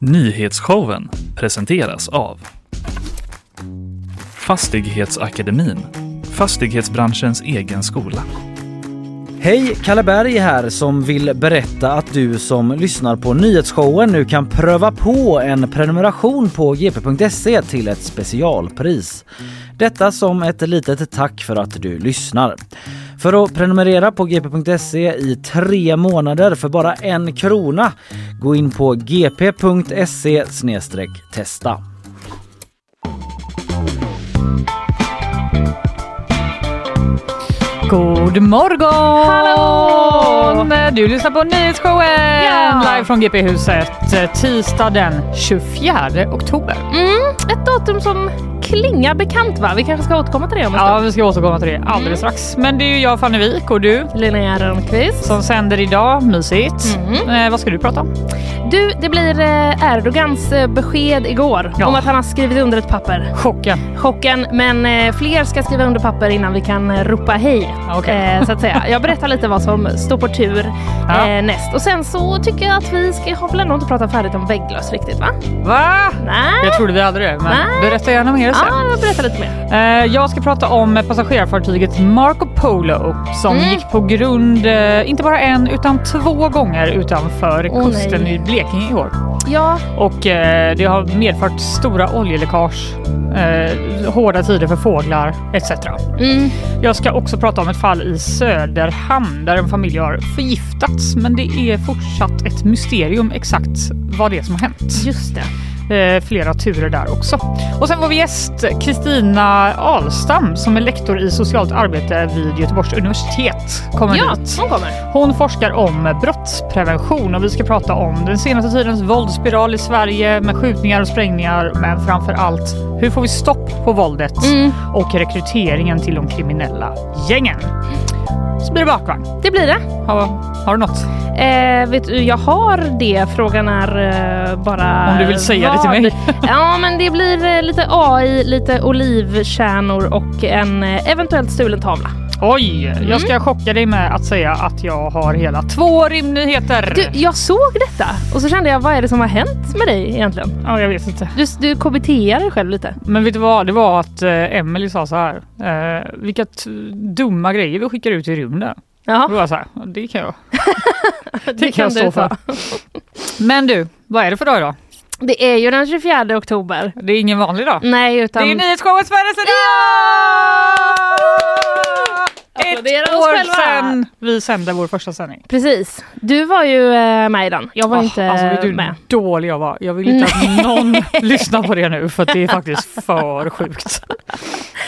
Nyhetsshowen presenteras av Fastighetsakademin, fastighetsbranschens egen skola. Hej, Kalle Berg här som vill berätta att du som lyssnar på nyhetsshowen nu kan pröva på en prenumeration på gp.se till ett specialpris. Detta som ett litet tack för att du lyssnar. För att prenumerera på gp.se i tre månader för bara en krona, gå in på gp.se testa. God morgon! Hallå! Du lyssnar på nyhetsshowen Ja. live från GP-huset eh, tisdag den 24 oktober. Mm, ett datum som klingar bekant va? Vi kanske ska återkomma till det om en Ja, stund. vi ska återkomma till det alldeles strax. Men det är ju jag, Fanny Wik och du Linnea Rönnqvist. som sänder idag. Mysigt. Mm. Eh, vad ska du prata om? Du, det blir eh, Erdogans eh, besked igår Ja. om att han har skrivit under ett papper. Chocken. Chocken, men eh, fler ska skriva under papper innan vi kan ropa hej. Okej. Eh, så att säga. Jag berättar lite vad som står på tur Ja. eh, näst. Och sen så tycker jag att vi ska, har väl ändå inte pratat färdigt om vägglöss riktigt va? Va? Nej. Jag trodde vi aldrig det, men Nej. berätta gärna mer sen. Ja, jag berättar lite mer. Eh, Jag ska prata om passagerarfartyget Marco Polo som Mm. gick på grund inte bara en utan två gånger utanför Åh, kusten nej. i Blekinge i år. Ja, Och eh, det har medfört stora oljeläckage, eh, hårda tider för fåglar etc. mm, Jag ska också prata om ett fall i Söderhamn där en familj har förgiftats men det är fortsatt ett mysterium exakt vad det är som har hänt. just det. Eh, flera turer där också. Och sen var vi gäst Kristina Alstam som är lektor i socialt arbete vid Göteborgs universitet. Kommer Ja, hit. hon kommer. Hon forskar om brottsprevention och vi ska prata om den senaste tidens våldsspiral i Sverige med skjutningar och sprängningar men framför allt hur får vi stopp på våldet Mm. och rekryteringen till de kriminella gängen. Så blir det bakvagn. Det blir det. Har, har du något? Eh, vet du, jag har det. Frågan är eh, bara... Om du vill säga det till mig. Ja, men det blir eh, lite AI, lite olivkärnor och en eh, eventuellt stulen tavla. Oj, Mm. jag ska chocka dig med att säga att jag har hela två rimnyheter. Du, jag såg detta och så kände jag, vad är det som har hänt med dig egentligen? Ja, jag vet inte. Du, du KBTar dig själv lite. Men vet du vad? Det var att eh, Emily sa så här. Eh, vilka dumma grejer vi skickar ut i rymden. Och då var jag så här, "Ja, det kan jag. det kan jag stå du för. Men du, vad är det för dag idag? Det är ju den 24 oktober. Det är ingen vanlig dag. Nej, utan... Det är nyhetsshowens födelsedag! Applådera Ett år sedan vi sände vår första sändning. Precis. Du var ju eh, med i den. Jag var Ah, inte alltså vet du med. dålig jag var? Jag vill inte att någon lyssnar på det nu för det är faktiskt för sjukt.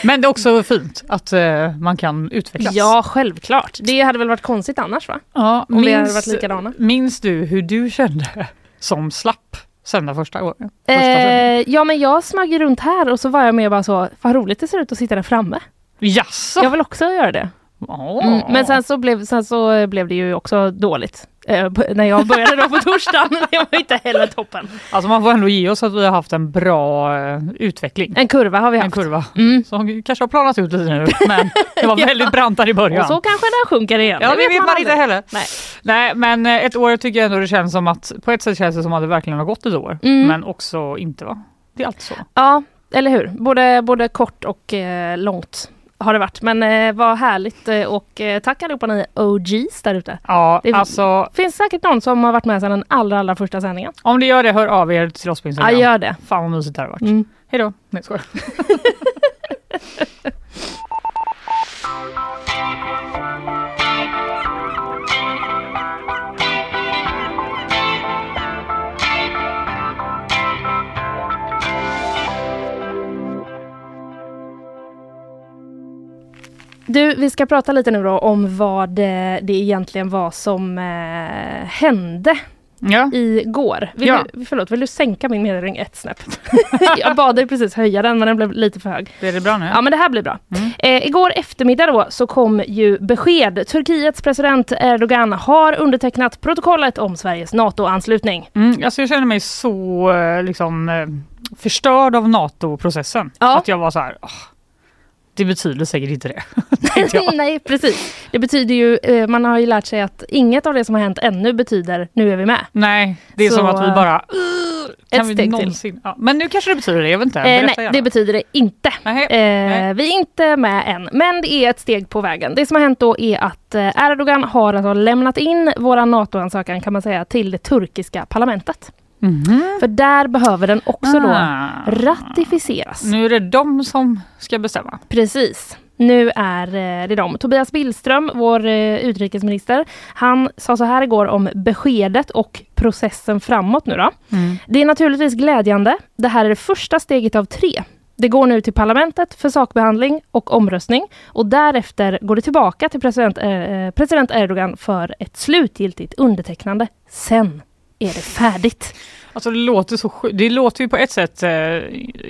Men det är också fint att eh, man kan utvecklas. Ja, självklart. Det hade väl varit konstigt annars va? ja Om vi hade varit likadana. Minns du hur du kände som slapp sända första gången? Första sändningen? Eh, ja men jag smög runt här och så var jag med och bara så, vad roligt det ser ut att sitta där framme. Jaså? Jag vill också göra det. Mm. Men sen så, blev, sen så eh, blev det ju också dåligt. Eh, när jag började då på torsdagen. Det var inte heller toppen. Alltså man får ändå ge oss att vi har haft en bra eh, utveckling. En kurva har vi En haft. kurva Mm. som kanske har planat ut lite nu men det var Ja. väldigt brant där i början. Och så kanske den sjunker igen. Ja, det vet man inte aldrig. heller. Nej. Nej, men eh, ett år tycker jag ändå det känns som att på ett sätt känns det som att det verkligen har gått ett år. Mm. Men också inte va? Det är alltid så. Ja, eller hur? Både, både kort och eh, långt har det varit. Men eh, vad härligt eh, och eh, tack allihopa ni OGs där ute. Ja, Det- alltså finns säkert någon som har varit med sedan den allra, allra första sändningen. om det gör det, hör av er till oss på Ja, Instagram. gör det. Fan vad mysigt det har varit. Mm. Hej då. Nej, skojar. Du, vi ska prata lite nu då om vad eh, det egentligen var som eh, hände Ja. igår. Vill Ja. du, förlåt, vill du sänka min medelring ett snäpp? jag bad dig precis höja den men den blev lite för hög. Blir det bra nu? Ja men det här blir bra. Mm. Eh, igår eftermiddag då så kom ju besked. Turkiets president Erdogan har undertecknat protokollet om Sveriges NATO-anslutning. Mm, alltså jag känner mig så eh, liksom, eh, förstörd av NATO-processen. Ja. Att jag var så här, "Åh, det betyder säkert inte det. Nej precis. Det betyder ju, eh, man har ju lärt sig att inget av det som har hänt ännu betyder nu är vi med. Nej, det är Så, som att vi eh, bara Kan ett vi steg till. någonsin... Ja, men nu kanske det betyder det, jag vet inte. Eh, nej, gärna. det betyder det inte. Nej, Eh, nej. vi är inte med än, men det är ett steg på vägen. Det som har hänt då är att eh, Erdogan har alltså lämnat in våra NATO-ansökan kan man säga till det turkiska parlamentet. Mhm. För där behöver den också då Ah. ratificeras. Nu är det de som ska bestämma. Precis. Nu är eh, det de. Tobias Billström, vår eh, utrikesminister, han sa så här igår om beskedet och processen framåt nu då. Det är naturligtvis glädjande. Det här är det första steget av tre. Det går nu till parlamentet för sakbehandling och omröstning och därefter går det tillbaka till president, eh, president Erdogan för ett slutgiltigt undertecknande. Sen är det färdigt. Alltså det låter så. Det låter ju på ett sätt eh,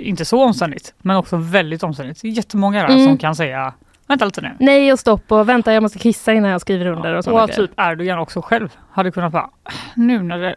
inte så omständigt, men också väldigt omständigt. Det är jättemånga där Mm. som kan säga Vänta lite nu. Nej och stopp och vänta jag måste kissa innan jag skriver under och sådana Och grejer. typ Erdogan också själv hade kunnat bara, nu när, det,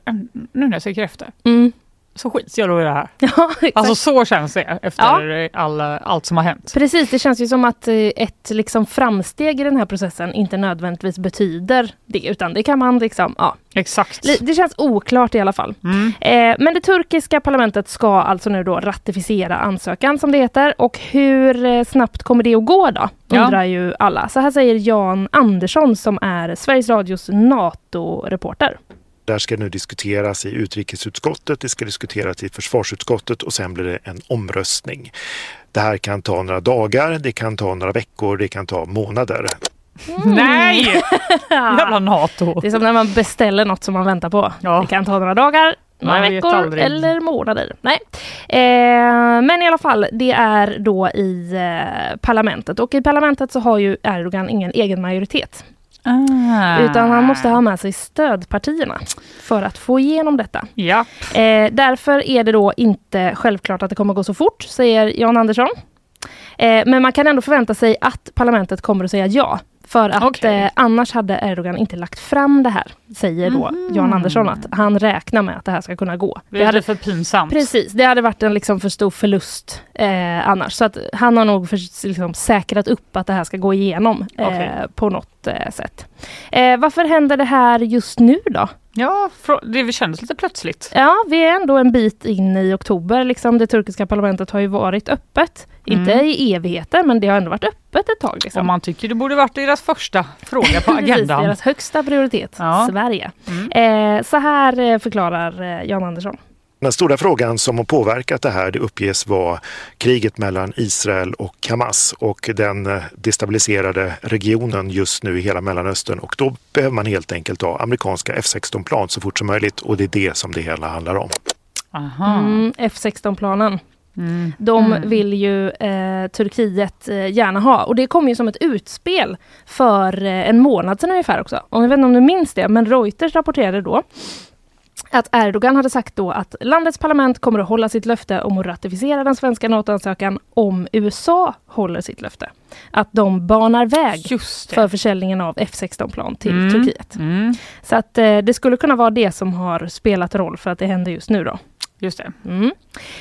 nu när jag tänker efter, Mm. Så skits jag då i det här. Ja, exakt. Alltså så känns det efter all, allt som har hänt. Precis, det känns ju som att eh, ett liksom framsteg i den här processen inte nödvändigtvis betyder det, utan det kan man liksom, ja. Exakt. Det känns oklart i alla fall. Mm. Eh, men det turkiska parlamentet ska alltså nu då ratificera ansökan som det heter. Och hur eh, snabbt kommer det att gå då? Ja. Undrar ju alla. Så här säger Jan Andersson som är Sveriges Radios NATO-reporter. Där ska nu diskuteras i utrikesutskottet, det ska diskuteras i försvarsutskottet och sen blir det en omröstning. Det här kan ta några dagar, det kan ta några veckor, det kan ta månader. Nej! Jävla NATO. Det är som när man beställer något som man väntar på. Ja. Det kan ta några dagar, några veckor eller månader. Nej. Eh, men i alla fall, det är då i eh, parlamentet. Och i parlamentet så har ju Erdogan ingen egen majoritet. Ah. Utan han måste ha med sig stödpartierna för att få igenom detta. Ja. Eh, därför är det då inte självklart att det kommer gå så fort, säger Jan Andersson. Eh, men man kan ändå förvänta sig att parlamentet kommer att säga ja. För att Okej. eh, annars hade Erdogan inte lagt fram det här, säger då Jan Andersson. Att han räknar med att det här ska kunna gå. Det Det hade, för pinsamt. precis, det hade varit en liksom för stor förlust eh, annars. Så att han har nog för, liksom, säkrat upp att det här ska gå igenom eh, Okej. på något eh, sätt. Eh, varför händer det här just nu då? Ja, det kändes lite plötsligt. Ja, vi är ändå en bit in i oktober. Liksom det turkiska parlamentet har ju varit öppet. Inte Mm. i evigheter, men det har ändå varit öppet ett tag. Liksom. Om man tycker det borde varit deras första fråga på Precis, agendan. deras högsta prioritet, Ja. Sverige. Mm. Eh, så här eh, förklarar eh, Jan Andersson. Den stora frågan som har påverkat det här det uppges vara kriget mellan Israel och Hamas och den eh, destabiliserade regionen just nu i hela Mellanöstern och då behöver man helt enkelt ha amerikanska F16-plan så fort som möjligt och det är det som det hela handlar om. Aha. Mm, F16-planen. Mm. De Mm. vill ju eh, Turkiet eh, gärna ha. Och det kom ju som ett utspel för eh, en månad sedan ungefär också. Och jag vet inte om du minns det, men Reuters rapporterade då att Erdogan hade sagt då att landets parlament kommer att hålla sitt löfte om att ratificera den svenska NATO-ansökan om USA håller sitt löfte. Att de banar väg för försäljningen av F16-plan till Mm. Turkiet. Mm. Så att eh, det skulle kunna vara det som har spelat roll för att det händer just nu då. Just det. Mm.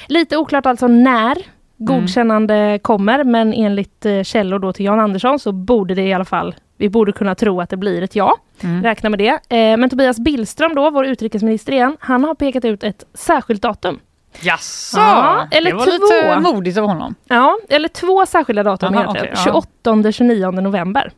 Lite oklart alltså när godkännande kommer, men enligt eh, källor då till Jan Andersson så borde det i alla fall, vi borde kunna tro att det blir ett ja. Mm. Räkna med det. Eh, men Tobias Billström då, vår utrikesminister igen, han har pekat ut ett särskilt datum. Jaså, Ja, eller det var två. lite modigt av honom. Ja, eller två särskilda datum Aha, egentligen. okej, ja. 28-29 november.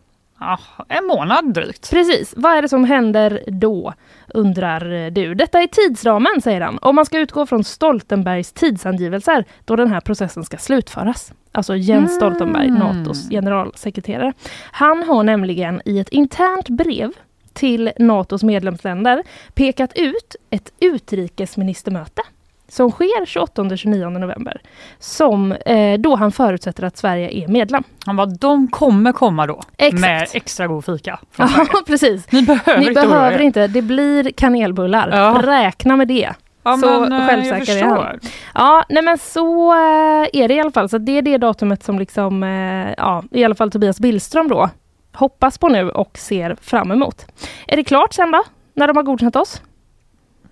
Ja, en månad drygt. Precis. Vad är det som händer då? Undrar du. Detta är tidsramen, säger han. Om man ska utgå från Stoltenbergs tidsangivelser då den här processen ska slutföras. Alltså Jens Stoltenberg, Mm. NATOs generalsekreterare. Han har nämligen i ett internt brev till NATOs medlemsländer pekat ut ett utrikesministermöte som sker 28-29 november. Som eh, då han förutsätter att Sverige är medlem. Han bara, de kommer komma då Exakt. med extra god fika. Ja, precis. Ni behöver Ni inte behöver er. inte, det blir kanelbullar. Ja. Räkna med det. Ja, så men, eh, självsäker är han. Ja, nej men så eh, är det i alla fall. Så det är det datumet som liksom, eh, ja, i alla fall Tobias Billström då hoppas på nu och ser fram emot. Är det klart sen då? När de har godkänt oss?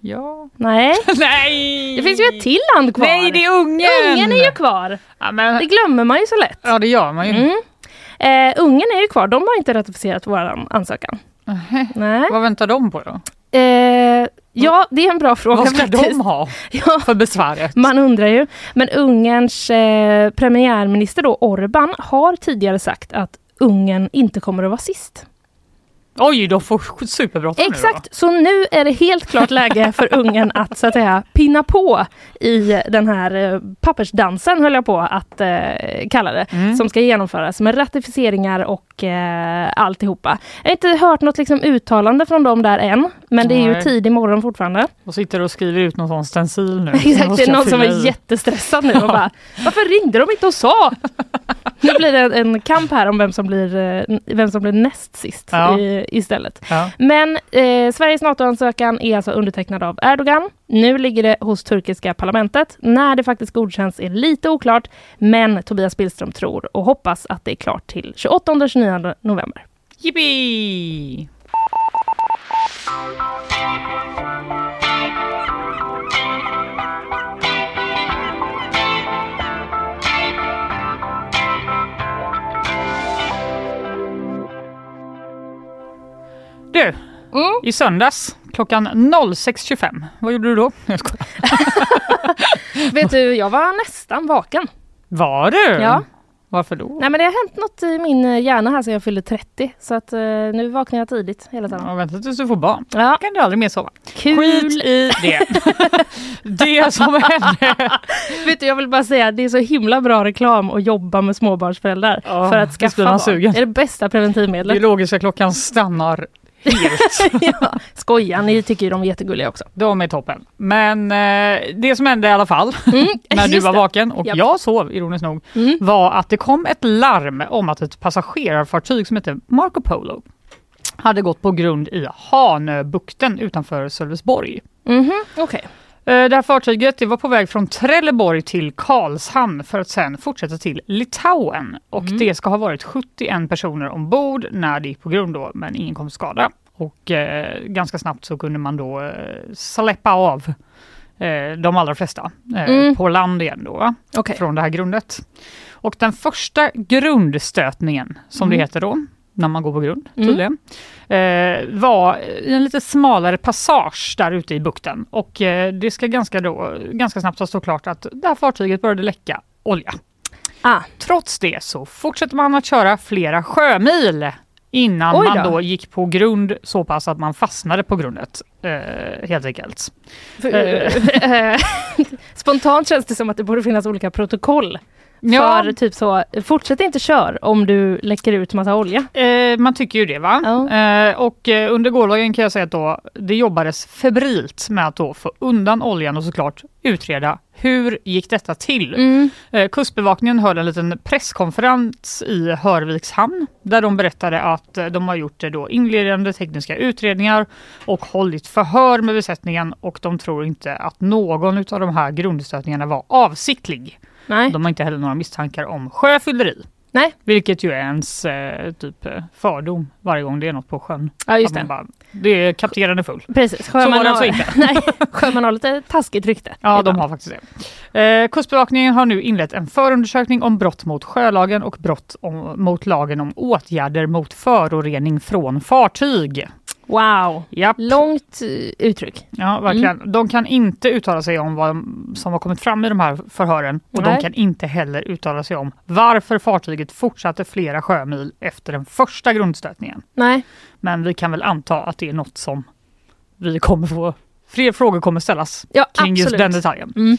Ja. Nej, Nej! det finns ju ett till land kvar. Nej, det är ungen! Ungen är ju kvar. Ja, men, Det glömmer man ju så lätt. ja, det gör man ju. Mm. Eh, ungen är ju kvar. De har inte ratificerat vår ansökan. Nej. Vad väntar de på då? Eh, ja, det är en bra fråga Vad ska faktiskt. de ha Ja, för besväret? man undrar ju. Men Ungerns eh, premiärminister då, Orban har tidigare sagt att Ungern inte kommer att vara sist. Oj, de får superbråttom nu då. Exakt, så nu är det helt klart läge för Ungern att så att säga pinna på i den här eh, pappersdansen höll jag på att eh, kalla det, Mm. som ska genomföras med ratificeringar och eh, alltihopa. Jag har inte hört något liksom, uttalande från dem där än, men det är ju Nej. tidig morgon fortfarande. Och sitter och skriver ut någon sån stencil nu. Exakt, de det är någon som är i. jättestressad nu och bara Varför ringde de inte och sa? Nu blir det en, en kamp här om vem som blir, eh, vem som blir näst sist Ja. i, istället. Ja. Men eh, Sveriges NATO-ansökan är alltså undertecknad av Erdogan. Nu ligger det hos turkiska parlamentet. När det faktiskt godkänns är lite oklart, men Tobias Billström tror och hoppas att det är klart till 28-29 november. Yippee! Du, Mm. i söndags klockan 06.25, vad gjorde du då? Vet du, jag var nästan vaken. Var du? Ja. Varför då? Nej men det har hänt något i min eh, hjärna här sedan jag fyllde 30. Så att eh, nu vaknar jag tidigt hela tiden. Ja, vänta tills du får barn. Ja, kan du aldrig mer sova. kul! Skit i det. det som hände. Vet du, jag vill bara säga det är så himla bra reklam att jobba med småbarnsföräldrar. Ja, för att skaffa barn. sugen. Det är det bästa preventivmedlet. Biologiska klockan stannar helt. ja, skoja, ni tycker ju de är jättegulliga också. De är toppen. Men eh, det som hände i alla fall Mm, när du var vaken och Japp. jag sov ironiskt nog Mm. var att det kom ett larm om att ett passagerarfartyg som heter Marco Polo hade gått på grund i Hanöbukten utanför Sölvesborg. Mhm, okej. Eh, Det här fartyget det var på väg från Trelleborg till Karlshamn för att sen fortsätta till Litauen. Och Mm. det ska ha varit 71 personer ombord när det gick på grund då, men ingen kom skada. Och eh, ganska snabbt så kunde man då eh, släppa av eh, de allra flesta eh, Mm. på land igen då? Okej. från det här grundet. Och den första grundstötningen, som det Mm. heter då, när man går på grund Mm. tydligen, eh, var i en lite smalare passage där ute i bukten. Och eh, det ska ganska, då, ganska snabbt ha stå klart att det här fartyget började läcka olja. Ah, Trots det så fortsätter man att köra flera sjömil innan Oj man då. då gick på grund så pass att man fastnade på grundet. Eh, helt enkelt. för, eh, Spontant känns det som att det borde finnas olika protokoll. Ja. För typ så, fortsätt inte kör om du läcker ut massa olja. Eh, man tycker ju det va? Ja. Eh, och eh, under gårdagen kan jag säga att då, det jobbades febrilt med att då få undan oljan och såklart utreda hur gick detta till? Mm. Eh, Kustbevakningen höll en liten presskonferens i Hörviks hamn där de berättade att eh, de har gjort eh, då inledande tekniska utredningar och hållit förhör med besättningen och de tror inte att någon av de här grundstötningarna var avsiktlig. Nej. De har inte heller några misstankar om sjöfylleri. Nej. Vilket ju är ens eh, typ eh, fördom varje gång det är något på sjön. Ja just det. Bara, det är kaptenen är full. Precis. Så var det alltså har, inte. nej, sjömän har lite taskigt rykte. Ja, de har faktiskt det. Eh, Kustbevakningen har nu inlett en förundersökning om brott mot sjölagen och brott om, mot lagen om åtgärder mot förorening från fartyg. Wow. Japp. Långt eh, uttryck. Ja, verkligen. De kan inte uttala sig om vad som har kommit fram i de här förhören och Nej. de kan inte heller uttala sig om varför fartyget fortsatte flera sjömil efter den första grundstötningen. Nej. Men vi kan väl anta att det är något som vi kommer få, fler frågor kommer ställas Ja, kring just absolut. den detaljen. Mm.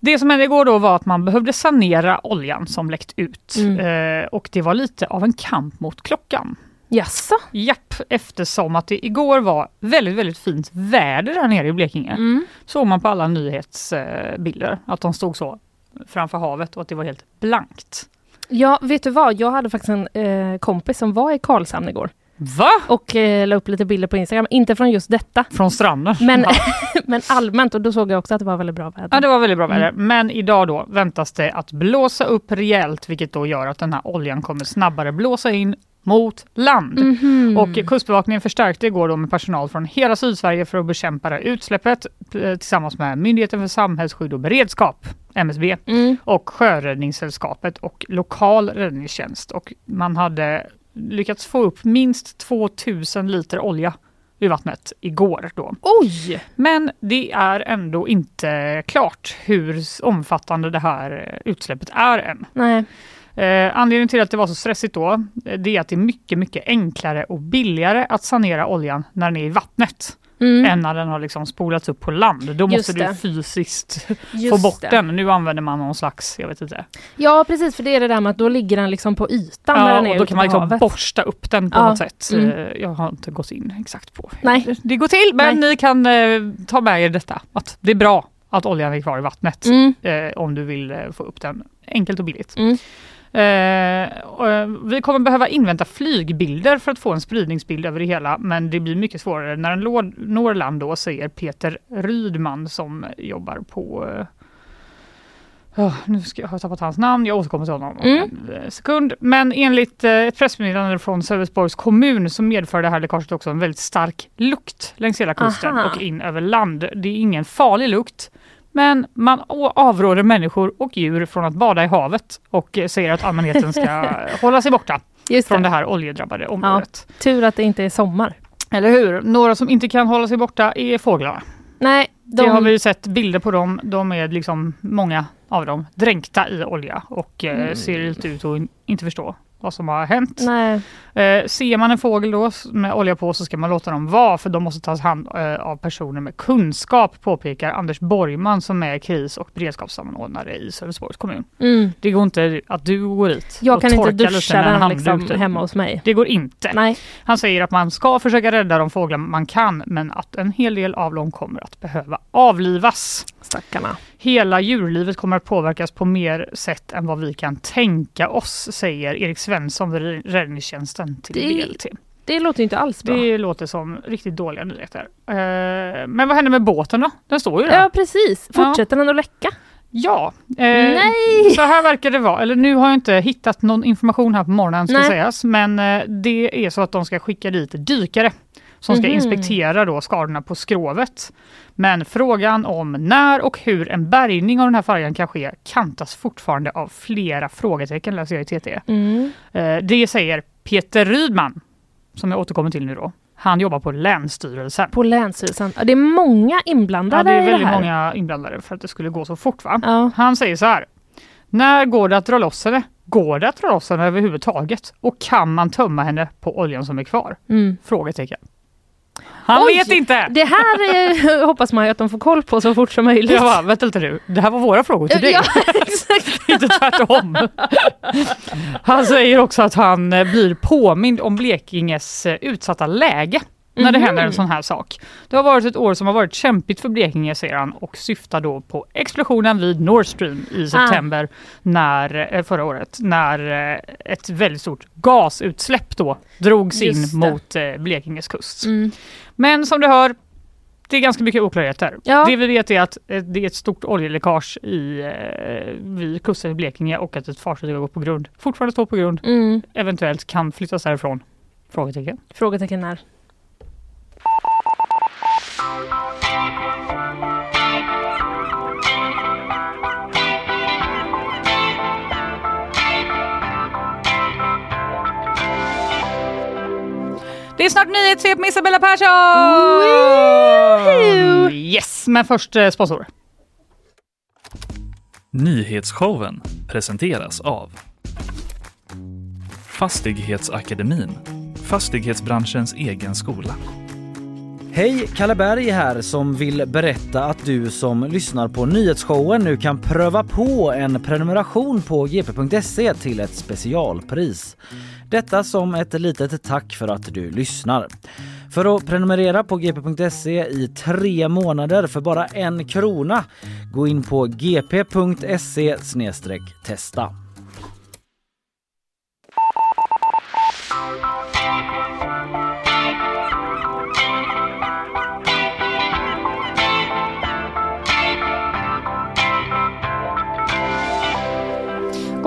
Det som hände igår då var att man behövde sanera oljan som läckt ut Mm. eh, och det var lite av en kamp mot klockan. Jaså? Japp, eftersom att det igår var väldigt, väldigt fint väder där nere i Blekinge. Mm. Såg man på alla nyhetsbilder att de stod så framför havet och att det var helt blankt. Ja, vet du vad? Jag hade faktiskt en eh, kompis som var i Karlshamn igår Va? och eh, la upp lite bilder på Instagram. Inte från just detta, Från stranden? men, Ja. men allmänt. Och då såg jag också att det var väldigt bra väder. Ja, det var väldigt bra väder. Mm. Men idag då väntas det att blåsa upp rejält, vilket då gör att den här oljan kommer snabbare blåsa in mot land. Mhm. Och Kustbevakningen förstärkte igår då med personal från hela Sydsverige för att bekämpa det utsläppet eh, tillsammans med Myndigheten för samhällsskydd och beredskap, MSB, Mm. och Sjöräddningssällskapet och lokal räddningstjänst. Och man hade lyckats få upp minst 2000 liter olja ur vattnet igår. Då. Oj! Men det är ändå inte klart hur omfattande det här utsläppet är än. Nej. Eh, anledningen till att det var så stressigt då, eh, det är att det är mycket, mycket enklare och billigare att sanera oljan när den är i vattnet Mm. än när den har liksom spolats upp på land. Då måste du fysiskt Just få bort det. den. Nu använder man någon slags, jag vet inte. Ja precis, för det är det där med att då ligger den liksom på ytan när Ja, den är och då kan man liksom havet. borsta upp den på Ja, något sätt. mm. Eh, Jag har inte gått in exakt på hur Nej. det går till, men ni kan eh, ta med er detta. Att det är bra att oljan är kvar i vattnet Mm. eh, om du vill eh, få upp den enkelt och billigt. Eh, eh, vi kommer behöva invänta flygbilder för att få en spridningsbild över det hela, men det blir mycket svårare när den når land då, säger Peter Rydman som jobbar på eh, ja, nu ska jag ha tappat hans namn, jag återkommer till honom om Mm. en sekund. Men enligt eh, ett pressmeddelande från Sölvesborgs kommun så medför det här läckaget också en väldigt stark lukt längs hela kusten Aha. och in över land. Det är ingen farlig lukt, men man avråder människor och djur från att bada i havet och säger att allmänheten ska hålla sig borta Just från det. det här oljedrabbade området. Tur att det inte är sommar. Eller hur? Några som inte kan hålla sig borta är fåglarna. Nej, de... Det har vi ju sett bilder på dem. De är liksom många av dem dränkta i olja och eh, Mm. ser ut att in- inte förstå vad som har hänt. Eh, ser man en fågel då med olja på så ska man låta dem vara för de måste tas hand eh, av personer med kunskap påpekar Anders Borgman som är kris och beredskapssamordnare i Sölvesborgs kommun. Mm. Det går inte att du går dit Jag och kan inte duscha den liksom hemma hos mig. Det går inte. Nej. Han säger att man ska försöka rädda de fåglar man kan men att en hel del av dem kommer att behöva avlivas. Stackarna. Hela djurlivet kommer att påverkas på mer sätt än vad vi kan tänka oss, säger Erik Svensson vid räddningstjänsten till Det- BLT. Det låter inte alls bra. Det låter som riktigt dåliga nyheter. Eh, men vad händer med båten då? Den står ju där. Ja precis. Fortsätter den att läcka? Ja, eh, Nej! så här verkar det vara. Eller nu har jag inte hittat någon information här på morgonen ska Nej. sägas. Men eh, det är så att de ska skicka dit dykare som ska Mhm. inspektera då skadorna på skrovet. Men frågan om när och hur en bärgning av den här färjan kan ske kantas fortfarande av flera frågetecken läser jag i TT. Mm. Eh, det säger Peter Rydman, som jag återkommer till nu då. Han jobbar på Länsstyrelsen. På Länsstyrelsen. Ja, det är många Ja, inblandade det är i det väldigt här. många inblandade för att det skulle gå så fort va? Ja. Han säger så här. När går det att dra loss henne? Går det att dra loss henne överhuvudtaget? Och kan man tömma henne på oljan som är kvar? Mm. Frågetecken. Han Oj! vet inte! Det här eh, hoppas man ju att de får koll på så fort som möjligt. Jag bara, vänta lite nu. Det här var våra frågor till dig. Ja, exakt. inte tvärtom. Han säger också att han eh, blir påmind om Blekinges eh, utsatta läge när det Mhm. händer en sån här sak. Det har varit ett år som har varit kämpigt för Blekinge säger han och syftar då på explosionen vid Nord Stream i september när, eh, förra året när eh, ett väldigt stort gasutsläpp då drogs Just in det. mot eh, Blekinges kust. Mm. Men som du hör, det är ganska mycket oklarheter. Ja. Det vi vet är att det är ett stort oljeläckage i, vid kusten i Blekinge och att ett fartyg har gått på grund. Fortfarande står på grund, Mm. eventuellt kan flyttas därifrån. Frågetecken. Frågetecken när. Det är snart nyhetssvep med Isabella Persson! Yes, men först eh, sponsor. Nyhetsshowen presenteras av Fastighetsakademin, fastighetsbranschens egen skola. Hej, Kalle Berg här som vill berätta att du som lyssnar på nyhetsshowen nu kan pröva på en prenumeration på gp.se till ett specialpris. Detta som ett litet tack för att du lyssnar. För att prenumerera på gp.se i tre månader för bara en krona, gå in på gp.se testa.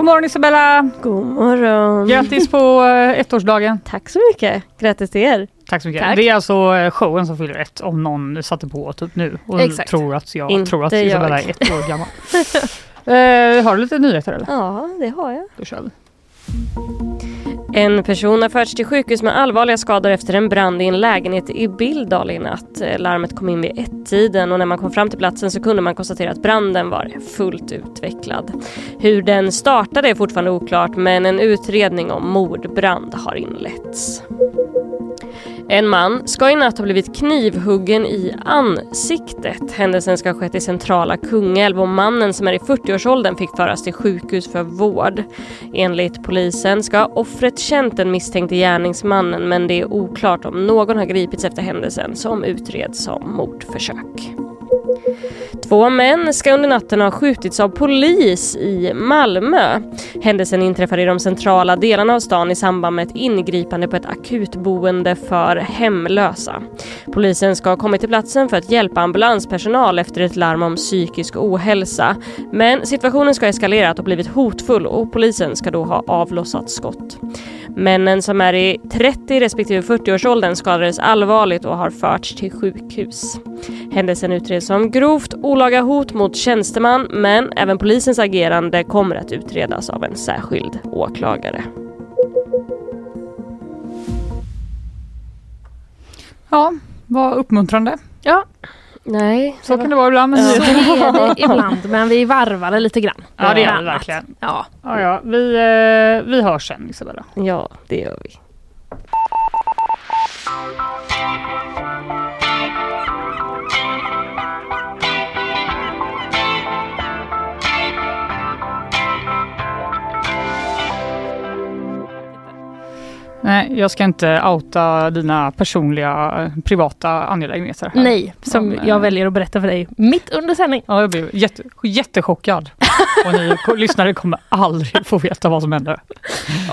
God morgon Isabella! God morgon! Grattis på eh, ettårsdagen. Tack så mycket! Grattis till er! Tack så mycket. Tack. Det är alltså eh, showen som fyller ett om någon satte på typ nu och Exakt. tror att jag Inte tror att jag. Isabella är ett år gammal. eh, har du lite nyheter eller? Ja, det har jag. Då kör vi. En person har förts till sjukhus med allvarliga skador efter en brand i en lägenhet i Billdal i natt. Eh, larmet kom in vid ett-tiden och när man kom fram till platsen så kunde man konstatera att branden var fullt utvecklad. Hur den startade är fortfarande oklart men en utredning om mordbrand har inletts. En man ska i natt ha blivit knivhuggen i ansiktet. Händelsen ska ha skett i centrala Kungälv och mannen som är i 40-årsåldern fick föras till sjukhus för vård. Enligt polisen ska offret känt den misstänkte gärningsmannen men det är oklart om någon har gripits efter händelsen som utreds som mordförsök. Två män ska under natten ha skjutits av polis i Malmö. Händelsen inträffade i de centrala delarna av stan i samband med ett ingripande på ett akutboende för hemlösa. Polisen ska ha kommit till platsen för att hjälpa ambulanspersonal efter ett larm om psykisk ohälsa. Men situationen ska ha eskalerat och blivit hotfull och polisen ska då ha avlossat skott. Männen som är i 30 respektive 40-årsåldern skadades allvarligt och har förts till sjukhus. Händelsen utreds som grovt olaga hot mot tjänsteman men även polisens agerande kommer att utredas av en särskild åklagare. Ja, vad uppmuntrande. Ja, Nej, Så kan det vara ibland med så är det ibland, men vi varvar det lite grann. Ja, det gör vi verkligen. Ja. Ja, ja. Vi, eh, vi hörs sen Isabella. Ja, det gör vi. Nej, jag ska inte outa dina personliga eh, privata angelägenheter. här. Nej, som Ja, jag väljer att berätta för dig mitt under sändning. Ja, jag blev jätte, jättechockad. Och ni lyssnare kommer aldrig få veta vad som hände.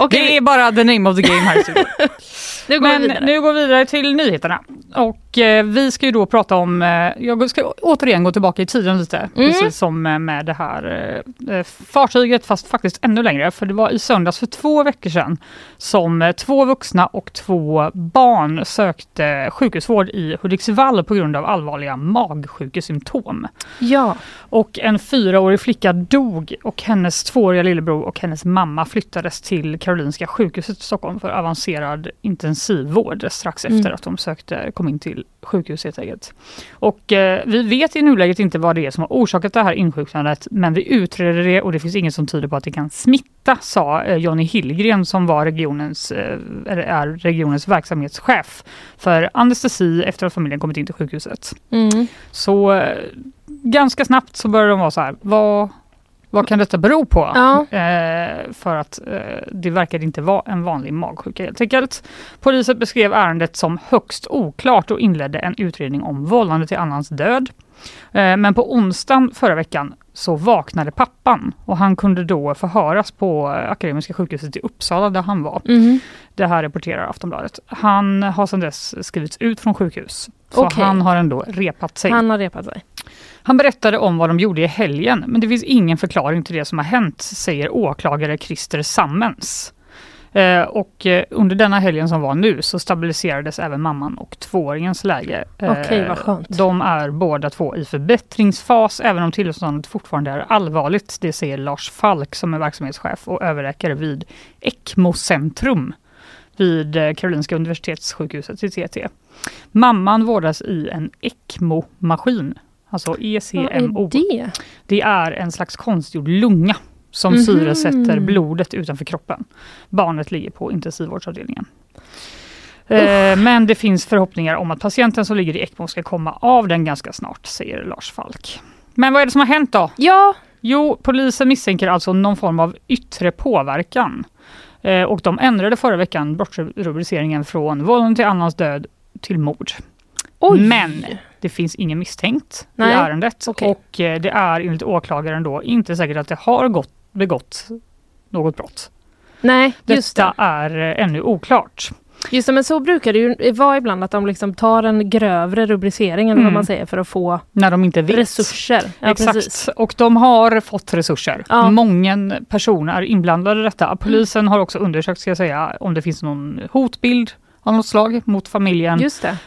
Det är bara the name of the game här i studion. nu går vi Men vidare. nu går vi vidare till nyheterna. Och eh, vi ska ju då prata om, eh, jag ska återigen gå tillbaka i tiden lite, Mm. precis som eh, med det här eh, fartyget, fast faktiskt ännu längre. För det var i söndags för två veckor sedan som eh, två vuxna och två barn sökte sjukhusvård i Hudiksvall på grund av allvarliga magsjukesymptom. Ja, Och en fyraårig flicka dog och hennes tvååriga lillebror och hennes mamma flyttades till Karolinska sjukhuset i Stockholm för avancerad intensivvård strax efter Mm. att de sökte, kom in till sjukhus helt enkelt. Och eh, vi vet i nuläget inte vad det är som har orsakat det här insjuknandet men vi utreder det och det finns inget som tyder på att det kan smitta sa eh, Jonny Hillgren som var regionens, eh, är regionens verksamhetschef för anestesi efter att familjen kommit in till sjukhuset. mm. Så eh, ganska snabbt så började de vara så här, vad, vad kan detta bero på? Ja. Eh, för att eh, det verkade inte vara en vanlig magsjuka helt enkelt. Polisen beskrev ärendet som högst oklart och inledde en utredning om vållande till annans död. Eh, men på onsdagen förra veckan så vaknade pappan och han kunde då förhöras på eh, Akademiska sjukhuset i Uppsala där han var. Mhm. Det här rapporterar Aftonbladet. Han har sedan dess skrivits ut från sjukhus. Så Okej. han har ändå repat sig. Han har repat sig. Han berättade om vad de gjorde i helgen, men det finns ingen förklaring till det som har hänt, säger åklagare Christer Sammens. Eh, och eh, under denna helgen som var nu så stabiliserades även mamman och tvååringens läge. Eh, Okej, vad skönt. De är båda två i förbättringsfas, även om tillståndet fortfarande är allvarligt. Det säger Lars Falk som är verksamhetschef och överläkare vid ECMO-centrum vid Karolinska Universitetssjukhuset i TT. Mamman vårdas i en ECMO-maskin, alltså Vad ECMO. är det? Det är en slags konstgjord lunga som Mhm. syresätter blodet utanför kroppen. Barnet ligger på intensivvårdsavdelningen. Eh, Men det finns förhoppningar om att patienten som ligger i ECMO ska komma av den ganska snart, säger Lars Falk. Men vad är det som har hänt då? Ja, Jo, polisen misstänker alltså någon form av yttre påverkan. Eh, och de ändrade förra veckan brottsrubriceringen från vållande till annans död till mord. Oj. Men det finns ingen misstänkt Nej, i ärendet okej. och eh, det är enligt åklagaren då inte säkert att det har gått, begått något brott. Nej, just Detta det. är eh, ännu oklart. Just det, men så brukar det ju vara ibland att de liksom tar en grövre rubricering Mm. vad man säger för att få När de inte vet. resurser. Ja, Exakt, precis. och de har fått resurser. Ja. Många personer är inblandade i detta. Polisen har också undersökt ska jag säga, om det finns någon hotbild av något slag mot familjen.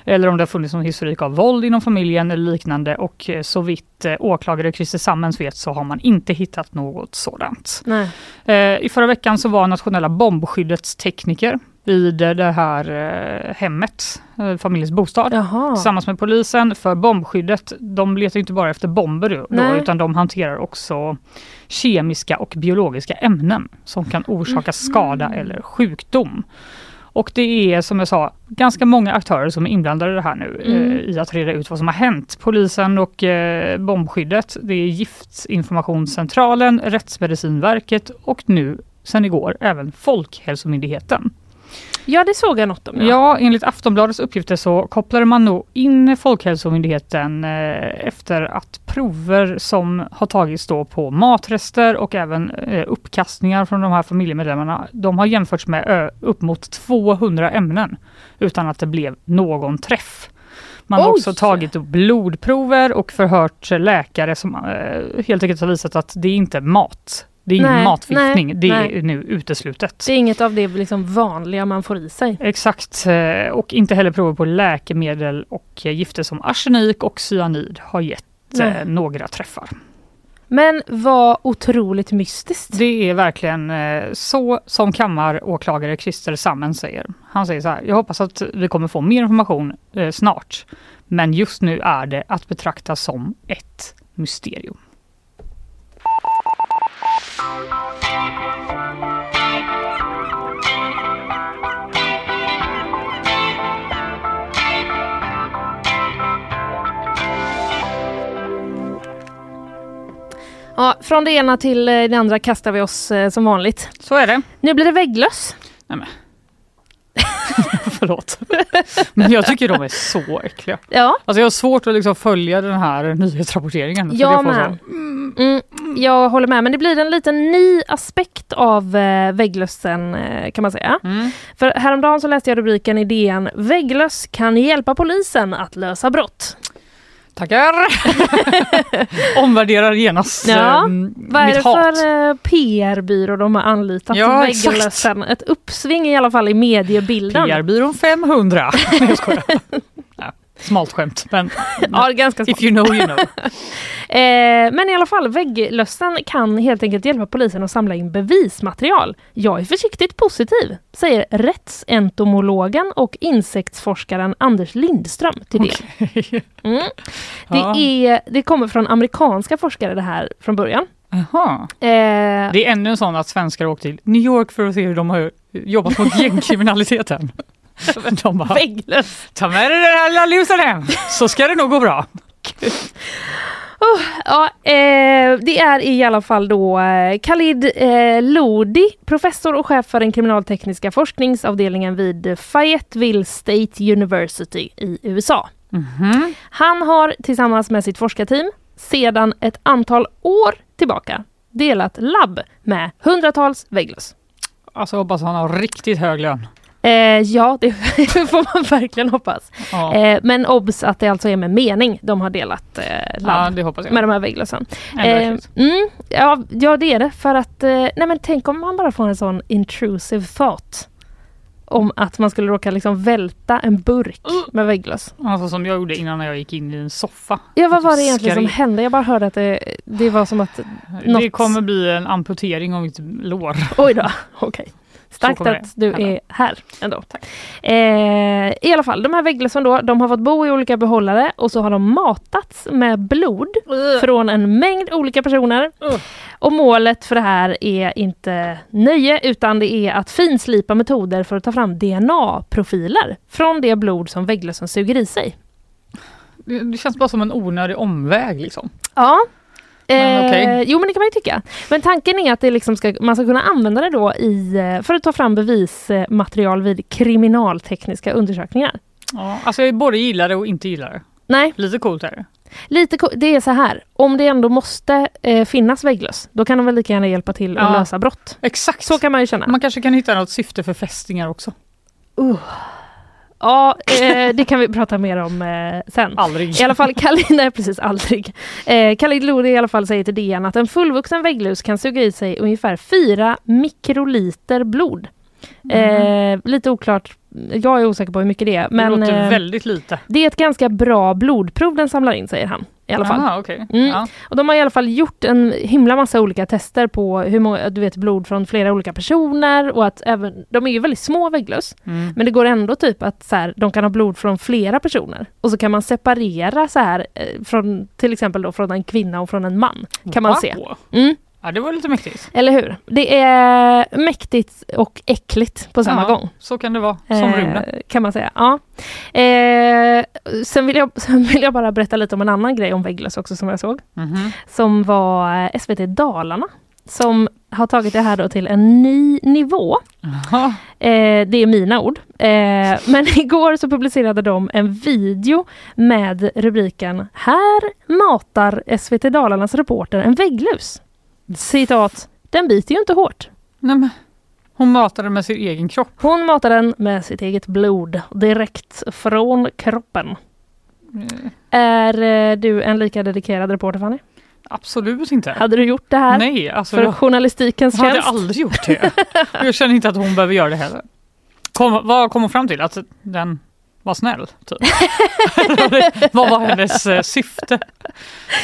Eller om det har funnits någon historik av våld inom familjen eller liknande. Och eh, så vitt eh, åklagare Christer Sammens vet så har man inte hittat något sådant. Nej. Eh, I förra veckan så var nationella bombskyddets tekniker vid det här hemmet, familjens bostad. Jaha. Tillsammans med polisen för bombskyddet. De letar inte bara efter bomber då, Nej. utan de hanterar också kemiska och biologiska ämnen som kan orsaka skada eller sjukdom. Och det är som jag sa ganska många aktörer som är inblandade i det här nu Mm. eh, i att reda ut vad som har hänt. Polisen och eh, bombskyddet, det är Giftinformationscentralen, Rättsmedicinverket och nu sen igår även Folkhälsomyndigheten. Ja, det såg jag något om. Ja, enligt Aftonbladets uppgifter så kopplade man nog in Folkhälsomyndigheten eh, efter att prover som har tagits då på matrester och även eh, uppkastningar från de här familjemedlemmarna, de har jämförts med upp mot 200 ämnen utan att det blev någon träff. Man har Oj! också tagit blodprover och förhört läkare som eh, helt enkelt har visat att det är inte mat. Det är ingen Nej, matförgiftning, nej, det nej. är nu uteslutet. Det är inget av det liksom vanliga man får i sig. Exakt, eh, och inte heller prover på läkemedel och eh, gifter som arsenik och cyanid har gett eh, några träffar. Men vad otroligt mystiskt. Det är verkligen så som kammaråklagare Christer Sammen säger. Han säger så här, jag hoppas att vi kommer få mer information snart. Men just nu är det att betrakta som ett mysterium. Ja, från det ena till eh, det andra kastar vi oss eh, som vanligt. Så är det. Nu blir det vägglöss. Förlåt. Men jag tycker de är så äckliga. Ja, Alltså jag har svårt att liksom följa den här nyhetsrapporteringen. jag med. så- Mm, jag håller med. Men det blir en liten ny aspekt av eh, vägglössen eh, kan man säga. Mm. För häromdagen så läste jag rubriken i DN Vägglöss kan hjälpa polisen att lösa brott. Tackar! Omvärderar genast Ja, ehm, Vad är det för eh, PR-byrå de har anlitat? Ja. Ett uppsving i alla fall i mediebilden. PR-byrån 500. Nej, jag skojar. Smalt skämt, men Ja, ganska smart. if you know you know. Eh, men i alla fall, vägglössen kan helt enkelt hjälpa polisen att samla in bevismaterial. Jag är försiktigt positiv, säger rättsentomologen och insektsforskaren Anders Lindström till det. Mm. Det, Ja. är, det kommer från amerikanska forskare det här från början. Jaha. Eh, Det är ännu en sån att svenskar åkt till New York för att se hur de har jobbat mot gängkriminaliteten. De bara, vägglöss. ta med dig den här lilla lusen hem, så ska det nog gå bra. Ja, eh, det är i alla fall då eh, Khalid eh, Lodi, professor och chef för den kriminaltekniska forskningsavdelningen vid Fayetteville State University i USA. Mhm. Han har tillsammans med sitt forskarteam sedan ett antal år tillbaka delat labb med hundratals vägglöss. Alltså hoppas han har riktigt hög lön. Eh, ja, det får man verkligen hoppas. Ja, Eh, men obs att det alltså är med mening de har delat eh, ja labb det jag. med de här vägglössen. Eh, mm, ja, ja, det är det. För att, eh, nej men tänk om man bara får en sån intrusive thought. Om att man skulle råka liksom välta en burk med vägglöss. Alltså som jag gjorde innan jag gick in i en soffa. Ja, vad var det egentligen som hände? Jag bara hörde att det, det var som att, Det Något- kommer bli en amputering av mitt lår. oj då, okej. Starkt att du hända. är här ändå. Eh, I alla fall, de här vägglössen då, de har fått bo i olika behållare och så har de matats med blod från en mängd olika personer. Ugh. Och målet för det här är inte nöje utan det är att finslipa metoder för att ta fram DNA-profiler från det blod som vägglössen suger i sig. Det, det känns bara som en onödig omväg liksom. Ja. Men Eh, okej. Jo men det kan man ju tycka. Men tanken är att det liksom ska, man ska kunna använda det då i, eh, för att ta fram bevismaterial vid kriminaltekniska undersökningar. Ja, alltså jag både gillar det och inte gillar det. Nej, Lite coolt är det. lite co- det är så här. Om det ändå måste eh, finnas vägglöss, då kan de väl lika gärna hjälpa till att Ja. lösa brott. Exakt. Så kan man ju känna. Man kanske kan hitta något syfte för fästingar också. Ja, eh, det kan vi prata mer om eh, sen. Aldrig. I alla fall, Khalid, nej precis aldrig. Eh, Khalid Lodi i alla fall säger till DN att en fullvuxen vägglus kan suga i sig ungefär 4 mikroliter blod. Eh, lite oklart, jag är osäker på hur mycket det är. Det Men låter eh, väldigt lite. det är ett ganska bra blodprov den samlar in, säger han. I alla fall. Aha, okej. Mm. Ja. Och de har i alla fall gjort en himla massa olika tester på hur många, du vet, blod från flera olika personer och att även, de är ju väldigt små vägglöss. Mm. Men det går ändå typ att så här, de kan ha blod från flera personer. Och så kan man separera så här eh, från till exempel då från en kvinna och från en man. Kan man Wow. se. Mm, Ja, det var lite mäktigt. eller hur? Det är mäktigt och äckligt på samma Ja, gång. Så kan det vara, som Eh, rymden. Kan man säga. Ja. Eh, sen, vill jag, sen vill jag bara berätta lite om en annan grej om vägglöss också som jag såg. Mhm. Som var eh, SVT Dalarna. Som har tagit det här då till en ny nivå. Eh, det är mina ord. Eh, men igår så publicerade de en video med rubriken Här matar SVT Dalarnas reporter en vägglus. Citat. Den biter ju inte hårt. Nej, men, hon matade med sin egen kropp. Hon matar den med sitt eget blod direkt från kroppen. Eh, Är eh, du en lika dedikerad reporter Fanny? Absolut inte. Hade du gjort det här Nej, alltså för jag journalistikens hade tjänst? aldrig gjort det. Och jag känner inte att hon behöver göra det heller. Kom, vad kom hon fram till? Att den var snäll? Typ. vad var hennes eh, syfte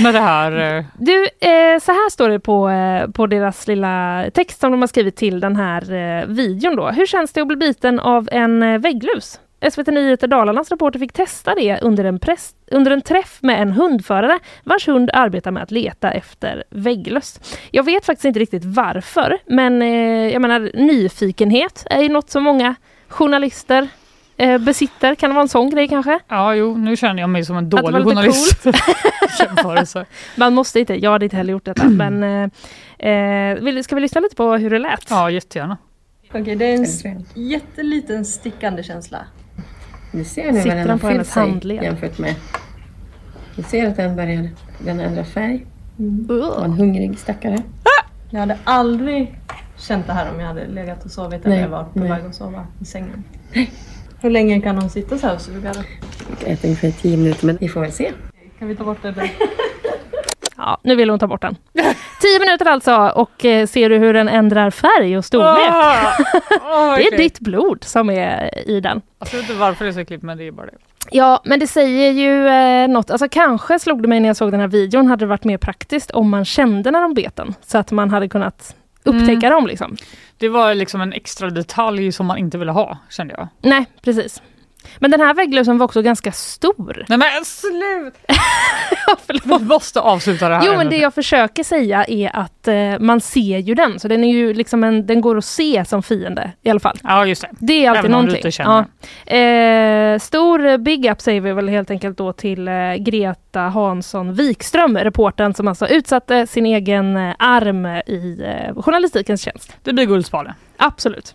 med det här? eh? Du, eh, så här står det på, eh, på deras lilla text som de har skrivit till den här eh, videon då. Hur känns det att bli biten av en eh, vägglus? SVT Nyheter Dalarnas reporter fick testa det under en, press, under en träff med en hundförare vars hund arbetar med att leta efter vägglöss. Jag vet faktiskt inte riktigt varför, men jag menar nyfikenhet är ju något som många journalister eh, besitter. Kan det vara en sån grej kanske? Ja, jo, nu känner jag mig som en det var dålig journalist. Man måste inte, jag hade inte heller gjort detta, men eh, eh, ska vi lyssna lite på hur det lät? Ja, jättegärna. Okej, det är en jätteliten stickande känsla. Du ser nu Sitter vad den har fyllt sig handled? jämfört med... Du ser att den börjar den ändra färg. Mm. Och en hungrig stackare. Jag hade aldrig känt det här om jag hade legat och sovit Nej, eller jag var på nej. väg att sova i sängen. Hur länge kan de sitta så här och suga då? Jag äter ungefär 10 minuter men vi får väl se. Kan vi ta bort? Där? Ja, nu vill hon ta bort den. Tio minuter alltså och eh, ser du hur den ändrar färg och storlek? Ah! Oh, Det är okej. ditt blod som är i den. Jag vet inte varför det är så äckligt, men det är bara det. Ja, men det säger ju eh, något. Alltså kanske slog det mig när jag såg den här videon, hade det varit mer praktiskt om man kände när de bet den. Så att man hade kunnat upptäcka dem liksom. Det var liksom en extra detalj som man inte ville ha, kände jag. Nej, precis. Men den här vägglösen var också ganska stor. Nej men slut! Förlåt. Vi måste avsluta det här. Jo, men det jag försöker säga är att eh, man ser ju den, så den är ju liksom en, den går att se som fiende i alla fall. Ja, just det. Det är alltid Även om du någonting. inte Ja. Eh, stor big up säger vi väl helt enkelt då till eh, Greta Hansson Wikström, reportern som alltså utsatte sin egen eh, arm i eh, journalistikens tjänst. Det blir Guldspade. Absolut.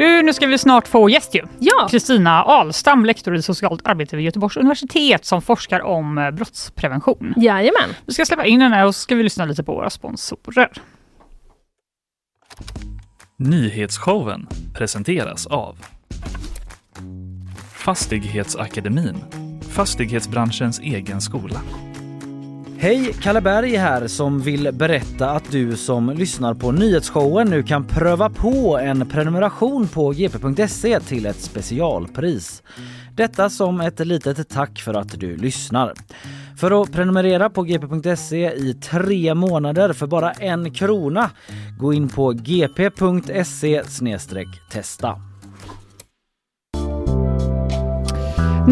Du, nu ska vi snart få gäst ju. Ja, Kristina Ahlstam, lektor i socialt arbete vid Göteborgs universitet som forskar om eh, brottsprevention. jajamän. Vi ska släppa in henne och så ska vi lyssna lite på våra sponsorer. Nyhetsshowen presenteras av Fastighetsakademin, fastighetsbranschens egen skola. Hej, Kalle Berg här som vill berätta att du som lyssnar på nyhetsshowen nu kan pröva på en prenumeration på gp.se till ett specialpris. Detta som ett litet tack för att du lyssnar. För att prenumerera på gp.se i tre månader för bara en krona, gå in på gp.se testa.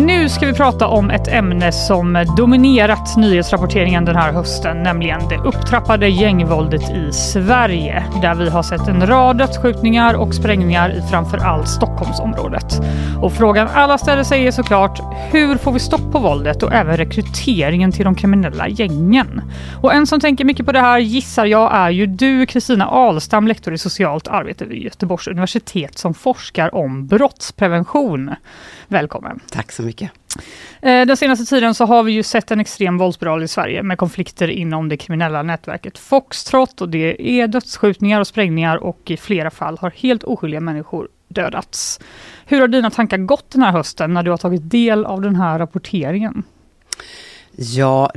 Nu ska vi prata om ett ämne som dominerat nyhetsrapporteringen den här hösten, nämligen det upptrappade gängvåldet i Sverige, där vi har sett en rad dödsskjutningar och sprängningar i framförallt Stockholmsområdet. Och frågan alla ställer sig är såklart, hur får vi stopp på våldet och även rekryteringen till de kriminella gängen? Och en som tänker mycket på det här gissar jag är ju du, Kristina Ahlstam, lektor i socialt arbete vid Göteborgs universitet som forskar om brottsprevention. Välkommen! Tack så mycket. Eh, Den senaste tiden så har vi ju sett en extrem våldsspiral i Sverige med konflikter inom det kriminella nätverket Foxtrot och det är dödsskjutningar och sprängningar och i flera fall har helt oskyldiga människor dödats. Hur har dina tankar gått den här hösten när du har tagit del av den här rapporteringen? Ja,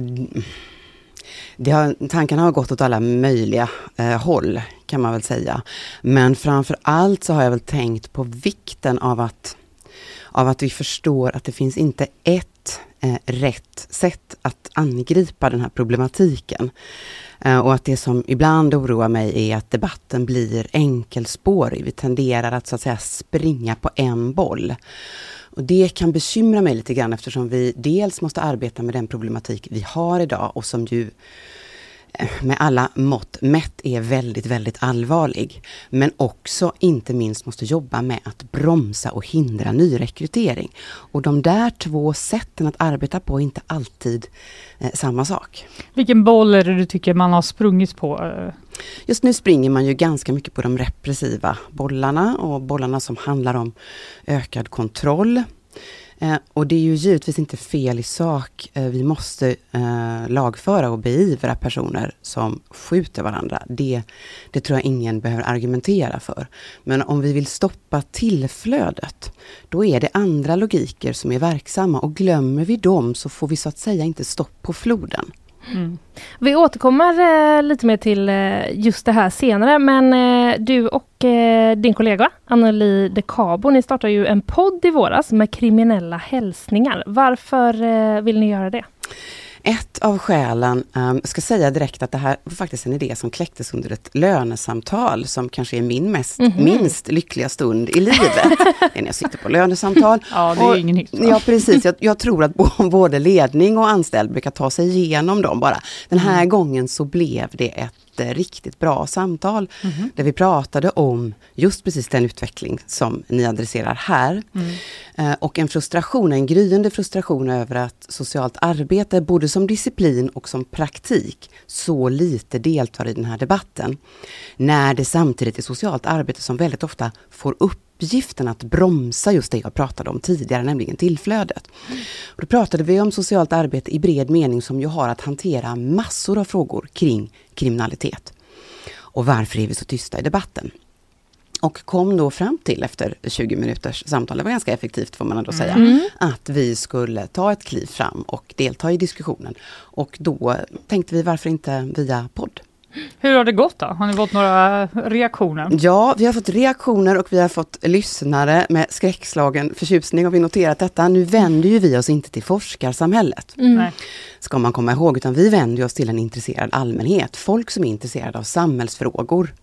det har, tankarna har gått åt alla möjliga eh, håll kan man väl säga. Men framför allt så har jag väl tänkt på vikten av att, av att vi förstår att det finns inte ett eh, rätt sätt att angripa den här problematiken. Eh, och att det som ibland oroar mig är att debatten blir enkelspårig. Vi tenderar att så att säga springa på en boll. Och det kan bekymra mig lite grann eftersom vi dels måste arbeta med den problematik vi har idag och som ju med alla mått mätt är väldigt, väldigt allvarlig. Men också inte minst måste jobba med att bromsa och hindra nyrekrytering. Och de där två sätten att arbeta på är inte alltid eh, samma sak. Vilken boll är det du tycker man har sprungit på? Just nu springer man ju ganska mycket på de repressiva bollarna och bollarna som handlar om ökad kontroll. Eh, och det är ju givetvis inte fel i sak. Eh, vi måste eh, lagföra och beivra personer som skjuter varandra. Det, det tror jag ingen behöver argumentera för. Men om vi vill stoppa tillflödet, då är det andra logiker som är verksamma och glömmer vi dem så får vi så att säga inte stopp på floden. Mm. Vi återkommer eh, lite mer till eh, just det här senare, men eh, du och eh, din kollega Anneli de Cabo, ni startade ju en podd i våras med kriminella hälsningar. Varför eh, vill ni göra det? Ett av skälen, jag ska säga direkt att det här var faktiskt en idé som kläcktes under ett lönesamtal som kanske är min mest, mm -hmm. minst lyckliga stund i livet. det är när jag sitter på lönesamtal. Ja, det är och, ingen hit. Ja, precis. Jag, jag, tror att både ledning och anställd brukar ta sig igenom dem bara. Den här mm. gången så blev det ett riktigt bra samtal. Mm. Där vi pratade om just precis den utveckling som ni adresserar här. Mm. Eh, och en frustration, en gryende frustration över att socialt arbete, både som disciplin och som praktik, så lite deltar i den här debatten. När det samtidigt är socialt arbete som väldigt ofta får upp uppgiften att bromsa just det jag pratade om tidigare, nämligen tillflödet. Och då pratade vi om socialt arbete i bred mening som ju har att hantera massor av frågor kring kriminalitet. Och varför är vi så tysta i debatten? Och kom då fram till efter 20 minuters samtal, det var ganska effektivt får man ändå säga, mm. att vi skulle ta ett kliv fram och delta i diskussionen. Och då tänkte vi varför inte via podd? Hur har det gått då? Har ni fått några reaktioner? Ja, vi har fått reaktioner och vi har fått lyssnare med skräckslagen förtjusning har vi noterat detta. Nu vänder ju vi oss inte till forskarsamhället. Mm. Ska man komma ihåg, utan vi vänder oss till en intresserad allmänhet. Folk som är intresserade av samhällsfrågor.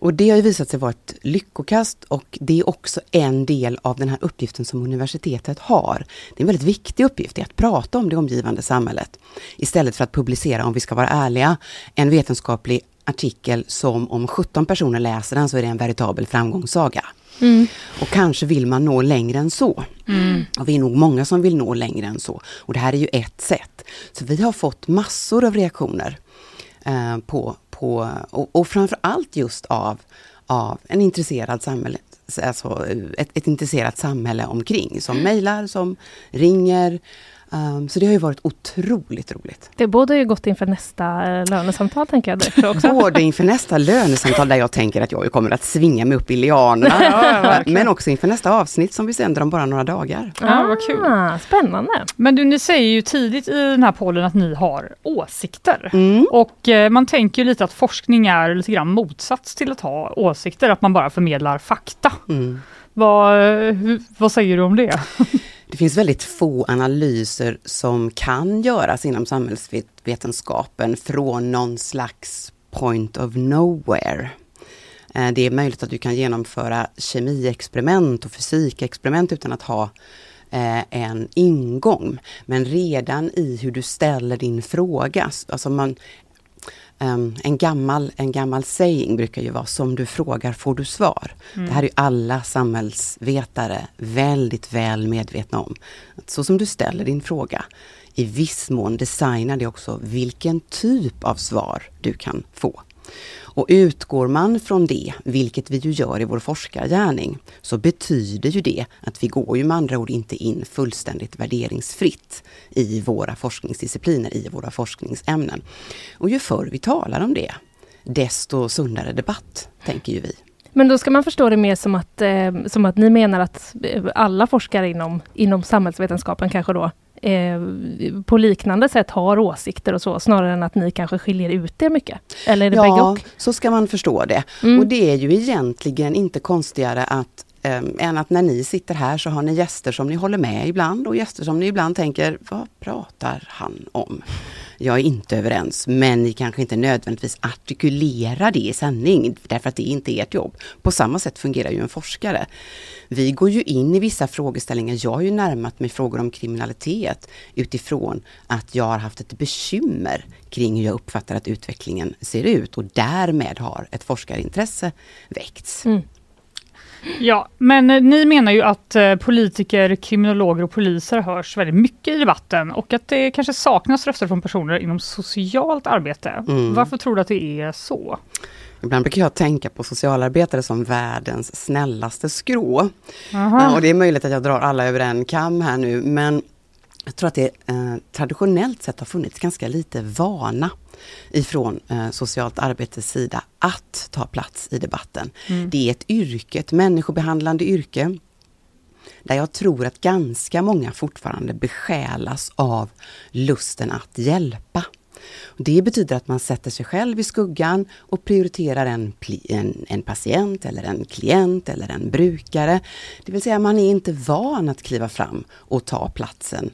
Och det har ju visat sig vara ett lyckokast och det är också en del av den här uppgiften som universitetet har. Det är en väldigt viktig uppgift, det är att prata om det omgivande samhället. Istället för att publicera, om vi ska vara ärliga, en vetenskaplig artikel som om 17 personer läser den så är det en veritabel framgångssaga. Mm. Och kanske vill man nå längre än så. Mm. Och vi är nog många som vill nå längre än så. Och det här är ju ett sätt. Så vi har fått massor av reaktioner eh, på, på, och, och framför allt just av, av en intresserad samhälle, alltså ett, ett intresserat samhälle omkring, som mejlar, som ringer, Um, så det har ju varit otroligt roligt. Det borde ju gått inför nästa eh, lönesamtal, tänker jag. Också. Både inför nästa lönesamtal, där jag tänker att jag kommer att svinga mig upp i lianerna. ja, men också inför nästa avsnitt som vi sänder om bara några dagar. Ja, vad kul. Ah, spännande. Men du, ni säger ju tidigt i den här podden att ni har åsikter. Mm. Och eh, man tänker lite att forskning är lite grann motsats till att ha åsikter, att man bara förmedlar fakta. Mm. Vad, eh, vad säger du om det? Det finns väldigt få analyser som kan göras inom samhällsvetenskapen från någon slags point of nowhere. Eh, det är möjligt att du kan genomföra kemiexperiment och fysikexperiment utan att ha eh, en ingång. Men redan i hur du ställer din fråga, alltså man, Um, en, gammal, en gammal saying brukar ju vara som du frågar får du svar. Mm. Det här är ju alla samhällsvetare väldigt väl medvetna om. Att så som du ställer din fråga, i viss mån designar det också vilken typ av svar du kan få. Och utgår man från det, vilket vi ju gör i vår forskargärning, så betyder ju det att vi går ju med andra ord inte in fullständigt värderingsfritt i våra forskningsdiscipliner, i våra forskningsämnen. Och ju förr vi talar om det, desto sundare debatt, tänker ju vi. Men då ska man förstå det mer som att, eh, som att ni menar att eh, alla forskare inom, inom samhällsvetenskapen kanske då eh, på liknande sätt har åsikter och så, snarare än att ni kanske skiljer ut er mycket? Eller är det ja, och? så ska man förstå det. Mm. Och det är ju egentligen inte konstigare att Um, än att när ni sitter här så har ni gäster som ni håller med ibland och gäster som ni ibland tänker, vad pratar han om? Jag är inte överens, men ni kanske inte nödvändigtvis artikulerar det i sändning, därför att det är inte ert jobb. På samma sätt fungerar ju en forskare. Vi går ju in i vissa frågeställningar. Jag har ju närmat mig frågor om kriminalitet utifrån att jag har haft ett bekymmer kring hur jag uppfattar att utvecklingen ser ut och därmed har ett forskarintresse väckts. Mm. Ja, men eh, ni menar ju att eh, politiker, kriminologer och poliser hörs väldigt mycket i debatten och att det kanske saknas röster från personer inom socialt arbete. Mm. Varför tror du att det är så? Ibland brukar jag tänka på socialarbetare som världens snällaste skrå. Aha. Och det är möjligt att jag drar alla över en kam här nu men jag tror att det eh, traditionellt sett har funnits ganska lite vana ifrån eh, socialt arbetes sida att ta plats i debatten. Mm. Det är ett yrke, ett människobehandlande yrke där jag tror att ganska många fortfarande besjälas av lusten att hjälpa. Det betyder att man sätter sig själv i skuggan och prioriterar en, en, en, patient eller en klient eller en brukare. Det vill säga man är inte van att kliva fram och ta platsen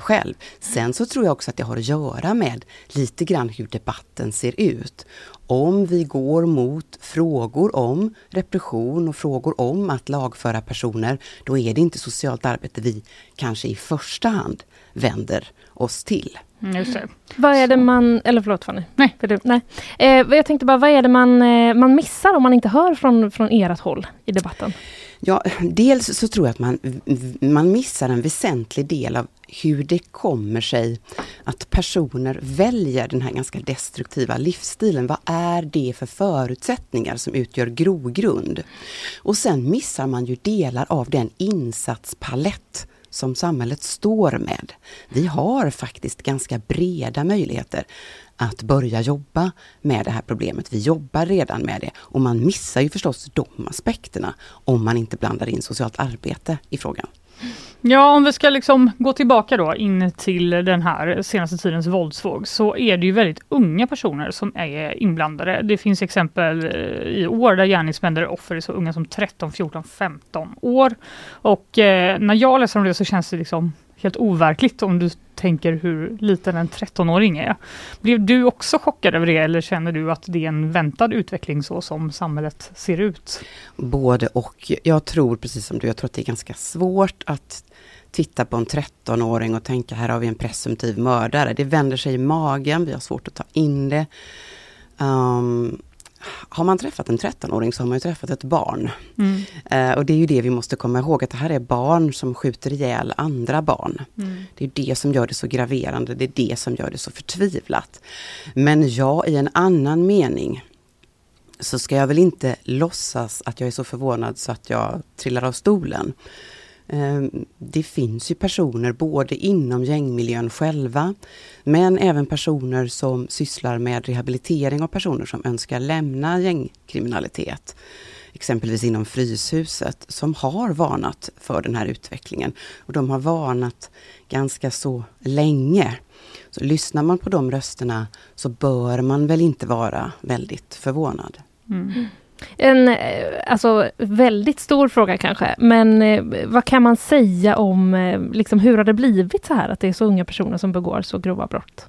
själv. Sen så tror jag också att det har att göra med lite grann hur debatten ser ut. Om vi går mot frågor om repression och frågor om att lagföra personer, då är det inte socialt arbete vi kanske i första hand vänder oss till. Mm, just det. Vad är det man, eller förlåt Fanny. Nej. För du, nej. Eh, jag tänkte bara, vad är det man, eh, man missar om man inte hör från, från ert håll i debatten? Ja, dels så tror jag att man, man missar en väsentlig del av hur det kommer sig att personer väljer den här ganska destruktiva livsstilen. Vad är det för förutsättningar som utgör grogrund? Och sen missar man ju delar av den insatspalett som samhället står med. Vi har faktiskt ganska breda möjligheter att börja jobba med det här problemet. Vi jobbar redan med det och man missar ju förstås de aspekterna om man inte blandar in socialt arbete i frågan. Ja, om vi ska liksom gå tillbaka då in till den här senaste tidens våldsvåg så är det ju väldigt unga personer som är inblandade. Det finns exempel eh, i år där gärningsmän där offer är så unga som 13, 14, 15 år. Och eh, när jag läser om det så känns det liksom helt overkligt om du tänker hur liten en 13-åring är. Blev du också chockad över det eller känner du att det är en väntad utveckling så som samhället ser ut? Både och. Jag tror precis som du, jag tror att det är ganska svårt att titta på en 13-åring och tänka här har vi en presumtiv mördare. Det vänder sig i magen, vi har svårt att ta in det. Um, har man träffat en 13-åring så har man ju träffat ett barn. Mm. Uh, och det är ju det vi måste komma ihåg, att det här är barn som skjuter ihjäl andra barn. Mm. Det är det som gör det så graverande, det är det som gör det så förtvivlat. Men ja, i en annan mening så ska jag väl inte låtsas att jag är så förvånad så att jag trillar av stolen. Ehm, det finns ju personer både inom gängmiljön själva men även personer som sysslar med rehabilitering av personer som önskar lämna gängkriminalitet. Exempelvis inom Fryshuset som har varnat för den här utvecklingen. Och de har varnat ganska så länge. Så lyssnar man på de rösterna så bör man väl inte vara väldigt förvånad. Mm. En eh, alltså, väldigt stor fråga kanske, men eh, vad kan man säga om eh, liksom, hur har det blivit så här att det är så unga personer som begår så grova brott?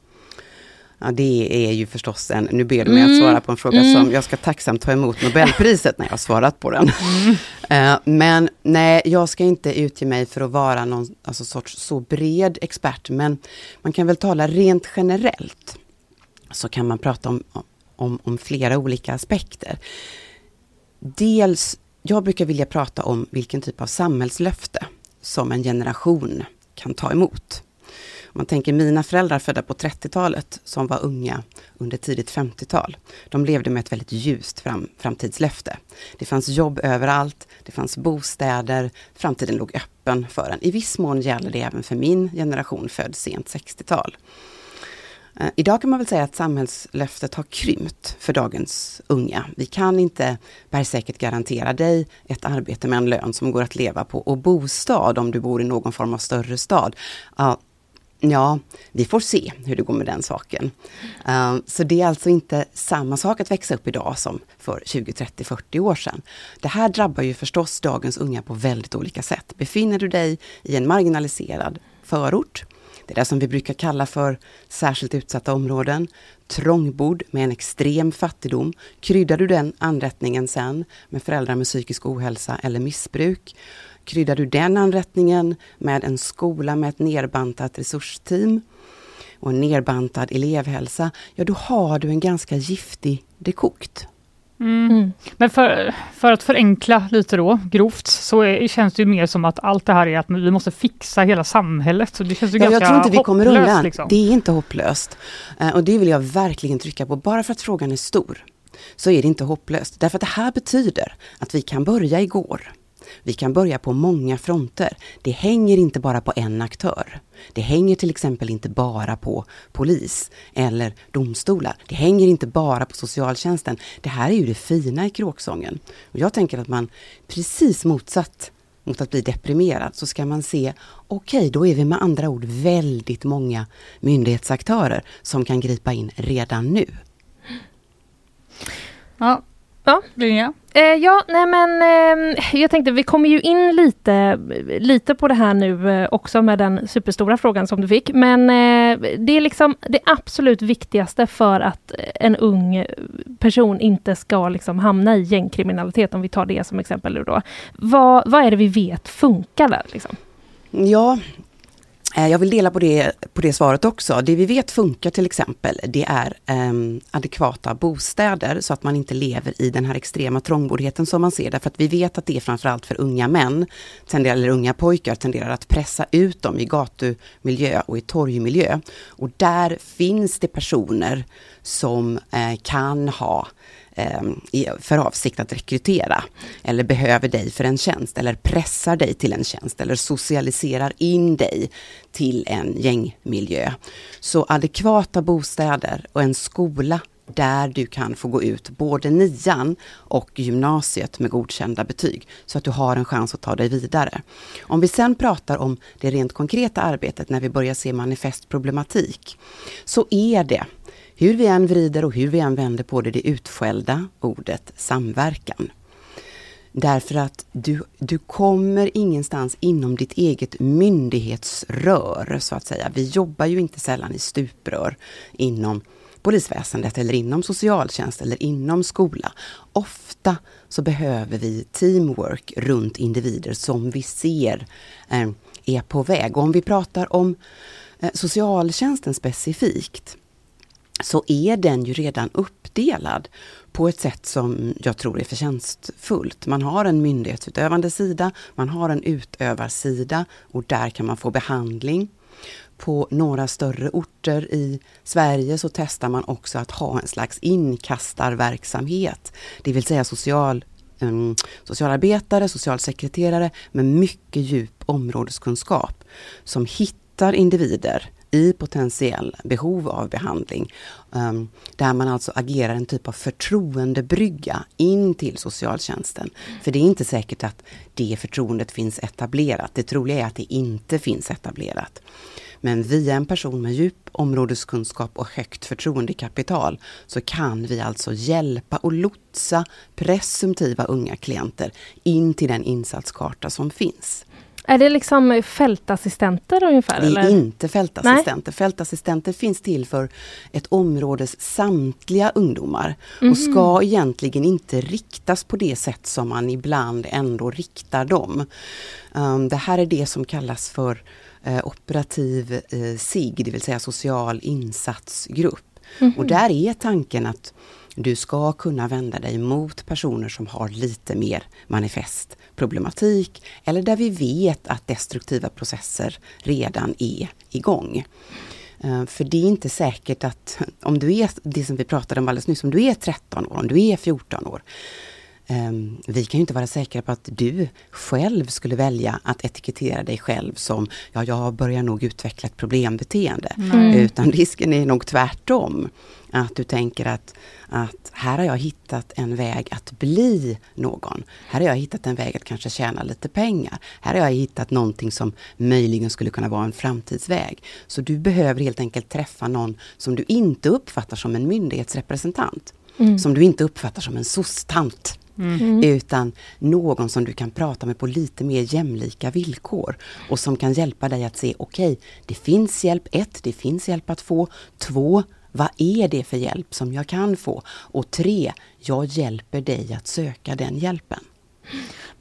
Ja, det är ju förstås en, nu ber du mig mm. att svara på en fråga mm. som jag ska tacksamt ta emot Nobelpriset när jag svarat på den. Mm. men nej, jag ska inte utge mig för att vara någon alltså, sorts så bred expert, men man kan väl tala rent generellt. Så kan man prata om, om, om flera olika aspekter. Dels, jag brukar vilja prata om vilken typ av samhällslöfte som en generation kan ta emot. Om man tänker mina föräldrar födda på 30-talet som var unga under tidigt 50-tal. De levde med ett väldigt ljust fram, framtidslöfte. Det fanns jobb överallt, det fanns bostäder, framtiden låg öppen för en. I viss mån gäller det även för min generation född sent 60-tal. Eh, idag kan man väl säga att samhällslöftet har krympt för dagens unga. Vi kan inte bergsäkert garantera dig ett arbete med en lön som går att leva på och bostad om du bor i någon form av större stad. Ja, vi får se hur det går med den saken. Eh, så det är alltså inte samma sak att växa upp idag som för 20, 30, 40 år sedan. Det här drabbar ju förstås dagens unga på väldigt olika sätt. Befinner du dig i en marginaliserad förort, det är det som vi brukar kalla för särskilt utsatta områden, trångbodd med en extrem fattigdom, kryddar du den anrättningen sen med föräldrar med psykisk ohälsa eller missbruk, Kryddar du den anrättningen med en skola med ett nerbantat resursteam och en nerbantad elevhälsa, ja då har du en ganska giftig dekokt. Mm. Mm. Men för, för att förenkla lite då, grovt, så är, känns det mer som att allt det här är att vi måste fixa hela samhället. Så det känns ju ja, ganska Jag tror inte vi kommer undan. Liksom. Det är inte hopplöst. Uh, och det vill jag verkligen trycka på. Bara för att frågan är stor, så är det inte hopplöst. Därför att det här betyder att vi kan börja igår. Vi kan börja på många fronter. Det hänger inte bara på en aktör. Det hänger till exempel inte bara på polis eller domstolar. Det hänger inte bara på socialtjänsten. Det här är ju det fina i kråksången. Och jag tänker att man precis motsatt mot att bli deprimerad så ska man se, okej okay, då är vi med andra ord väldigt många myndighetsaktörer som kan gripa in redan nu. Ja, Ja. Linnea? Eh, ja, nej men eh, jag tänkte vi kommer ju in lite, lite på det här nu eh, också med den superstora frågan som du fick. Men eh, det är liksom det absolut viktigaste för att en ung person inte ska liksom hamna i gängkriminalitet, om vi tar det som exempel nu då. Vad, vad är det vi vet funkar där? Liksom? Ja, Eh, jag vill dela på det, på det svaret också. Det vi vet funkar till exempel, det är eh, adekvata bostäder så att man inte lever i den här extrema trångboddheten som man ser. Därför att vi vet att det är framförallt för unga män, tenderar, eller unga pojkar, tenderar att pressa ut dem i gatumiljö och i torgmiljö. Och där finns det personer som eh, kan ha eh, Ehm, för avsikt att rekrytera eller behöver dig för en tjänst eller pressar dig till en tjänst eller socialiserar in dig till en gängmiljö. Så adekvata bostäder och en skola där du kan få gå ut både nian och gymnasiet med godkända betyg så att du har en chans att ta dig vidare. Om vi sen pratar om det rent konkreta arbetet när vi börjar se manifestproblematik så är det hur vi än vrider och hur vi än vänder på det, det utskällda ordet samverkan. Därför att du, du kommer ingenstans inom ditt eget myndighetsrör, så att säga. Vi jobbar ju inte sällan i stuprör inom polisväsendet eller inom socialtjänst eller inom skola. Ofta så behöver vi teamwork runt individer som vi ser eh, är på väg. Och om vi pratar om eh, socialtjänsten specifikt så är den ju redan uppdelad på ett sätt som jag tror är förtjänstfullt. Man har en myndighetsutövande sida, man har en utövarsida och där kan man få behandling. På några större orter i Sverige så testar man också att ha en slags inkastarverksamhet, det vill säga social um, socialarbetare, socialsekreterare med mycket djup områdeskunskap som hittar individer i potentiell behov av behandling. Um, där man alltså agerar en typ av förtroendebrygga in till socialtjänsten. För det är inte säkert att det förtroendet finns etablerat. Det troliga är att det inte finns etablerat. Men via en person med djup områdeskunskap och högt förtroendekapital så kan vi alltså hjälpa och lotsa presumtiva unga klienter in till den insatskarta som finns. Är det liksom fältassistenter ungefär? Det är eller? inte fältassistenter. Nej. Fältassistenter finns till för ett områdes samtliga ungdomar mm. och mhm. ska egentligen inte riktas på det sätt som man ibland ändå riktar dem. Um, det här är det som kallas för uh, operativ uh, SIG, det vill säga social insatsgrupp. Mm. Och där är tanken att du ska kunna vända dig mot personer som har lite mer manifest problematik eller där vi vet att destruktiva processer redan är igång. Eh, för det är inte säkert att om du är det som vi pratade om alldeles nyss, om du är 13 år, om du är 14 år, Um, vi kan ju inte vara säkra på att du själv skulle välja att etikettera dig själv som, ja jag börjar nog utveckla ett problembeteende. Mm. Utan risken är nog tvärtom. Att du tänker att, att här har jag hittat en väg att bli någon. Här har jag hittat en väg att kanske tjäna lite pengar. Här har jag hittat någonting som möjligen skulle kunna vara en framtidsväg. Så du behöver helt enkelt träffa någon som du inte uppfattar som en myndighetsrepresentant. Mm. Som du inte uppfattar som en sostant. Mm. Utan någon som du kan prata med på lite mer jämlika villkor. Och som kan hjälpa dig att se, okej, okay, det finns hjälp. Ett, det finns hjälp att få. Två, vad är det för hjälp som jag kan få? Och tre, jag hjälper dig att söka den hjälpen.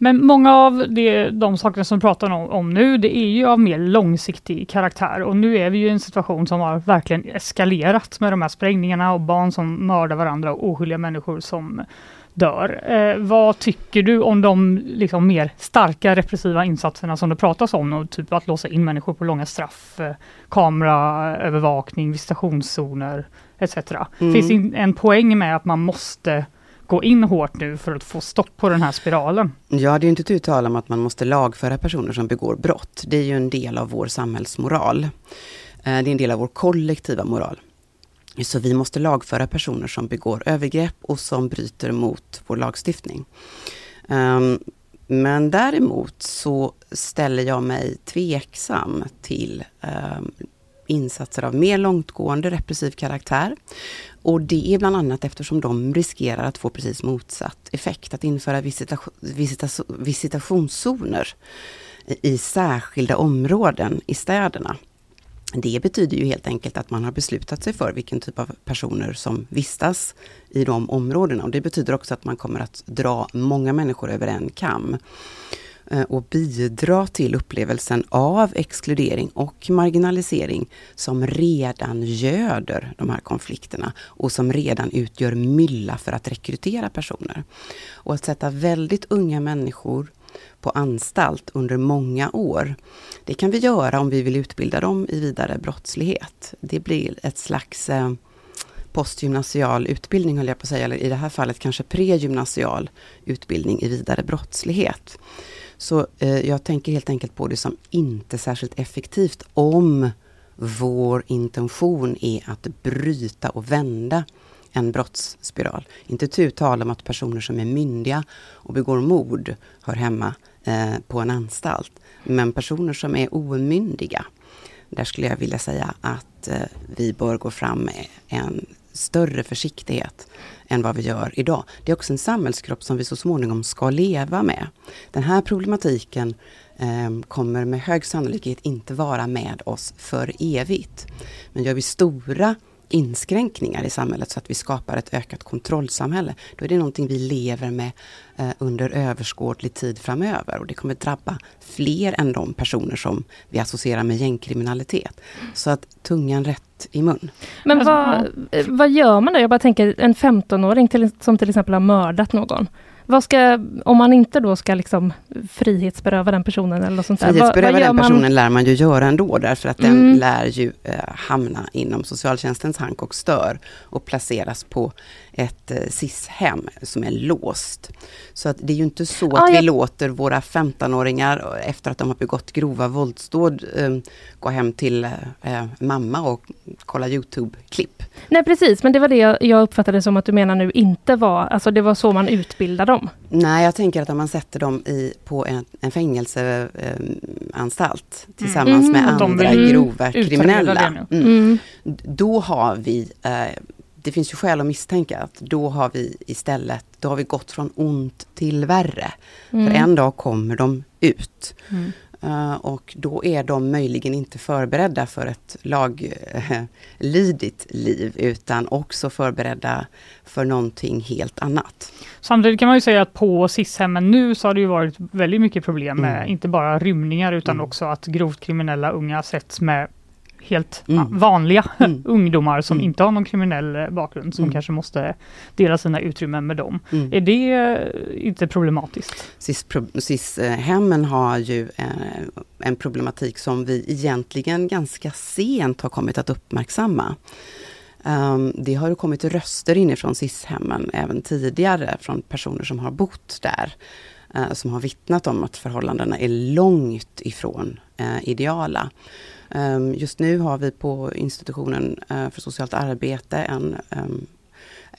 Men många av det, de sakerna som vi pratar om, om, nu, det är ju av mer långsiktig karaktär och nu är vi ju i en situation som har verkligen eskalerat med de här sprängningarna och barn som mördar varandra och oskyldiga människor som dör. Eh, vad tycker du om de liksom, mer starka repressiva insatserna som det pratas om? Och typ att låsa in människor på långa straff, eh, kameraövervakning, visitationszoner etc. Mm. Finns det en poäng med att man måste gå in hårt nu för att få stopp på den här spiralen? Ja, det är inte tu tal om att man måste lagföra personer som begår brott. Det är ju en del av vår samhällsmoral. Eh, det är en del av vår kollektiva moral. Så vi måste lagföra personer som begår övergrepp och som bryter mot vår lagstiftning. Ehm, men däremot så ställer jag mig tveksam till ehm, insatser av mer långtgående repressiv karaktär. Och det är bland annat eftersom de riskerar att få precis motsatt effekt. Att införa visita visita visitationszoner i särskilda områden i städerna. Det betyder ju helt enkelt att man har beslutat sig för vilken typ av personer som vistas i de områdena. Och det betyder också att man kommer att dra många människor över en kam eh, och bidra till upplevelsen av exkludering och marginalisering som redan göder de här konflikterna och som redan utgör mylla för att rekrytera personer. Och att sätta väldigt unga människor på anstalt under många år. Det kan vi göra om vi vill utbilda dem i vidare brottslighet. Det blir ett slags eh, postgymnasial utbildning, höll jag på att säga, eller i det här fallet kanske pregymnasial utbildning i vidare brottslighet. Så eh, jag tänker helt enkelt på det som inte särskilt effektivt om vår intention är att bryta och vända en brottsspiral. Inte tu tal om att personer som är myndiga och begår mord hör hemma eh, på en anstalt. Men personer som är omyndiga, där skulle jag vilja säga att eh, vi bör gå fram med en större försiktighet än vad vi gör idag. Det är också en samhällskropp som vi så småningom ska leva med. Den här problematiken eh, kommer med hög sannolikhet inte vara med oss för evigt. Men gör vi stora inskränkningar i samhället så att vi skapar ett ökat kontrollsamhälle. Då är det någonting vi lever med eh, under överskådlig tid framöver och det kommer drabba fler än de personer som vi associerar med gängkriminalitet. Så att tungan rätt i mun. Men vad, vad gör man då? Jag bara tänker en 15-åring till, som till exempel har mördat någon. Vad ska, om man inte då ska liksom frihetsberöva den personen eller något sånt. Frihetsberöva vad, vad den personen man? lär man ju göra ändå därför att mm. den lär ju eh, hamna inom socialtjänstens hank och stör och placeras på ett eh, SIS-hem som är låst. Så att det är ju inte så att ah, vi jag... låter våra 15-åringar efter att de har begått grova våldsdåd eh, gå hem till eh, mamma och kolla Youtube-klipp. Nej precis, men det var det jag uppfattade som att du menar nu inte var, alltså det var så man utbildar dem. Nej, jag tänker att om man sätter dem i, på en, en fängelseanstalt eh, tillsammans mm. med andra grova kriminella. Mm. Mm. Då har vi eh, det finns ju skäl att misstänka att då har vi istället, då har vi gått från ont till värre. Mm. För en dag kommer de ut. Mm. Uh, och då är de möjligen inte förberedda för ett laglydigt liv utan också förberedda för någonting helt annat. Samtidigt kan man ju säga att på SIS-hemmen nu så har det ju varit väldigt mycket problem med mm. inte bara rymningar utan mm. också att grovt kriminella unga sätts med helt mm. vanliga mm. ungdomar som mm. inte har någon kriminell eh, bakgrund som mm. kanske måste dela sina utrymmen med dem. Mm. Är det eh, inte problematiskt? SIS-hemmen har ju eh, en problematik som vi egentligen ganska sent har kommit att uppmärksamma. Um, det har kommit röster inifrån SIS-hemmen även tidigare från personer som har bott där. Uh, som har vittnat om att förhållandena är långt ifrån eh, ideala. Um, just nu har vi på institutionen uh, för socialt arbete en um,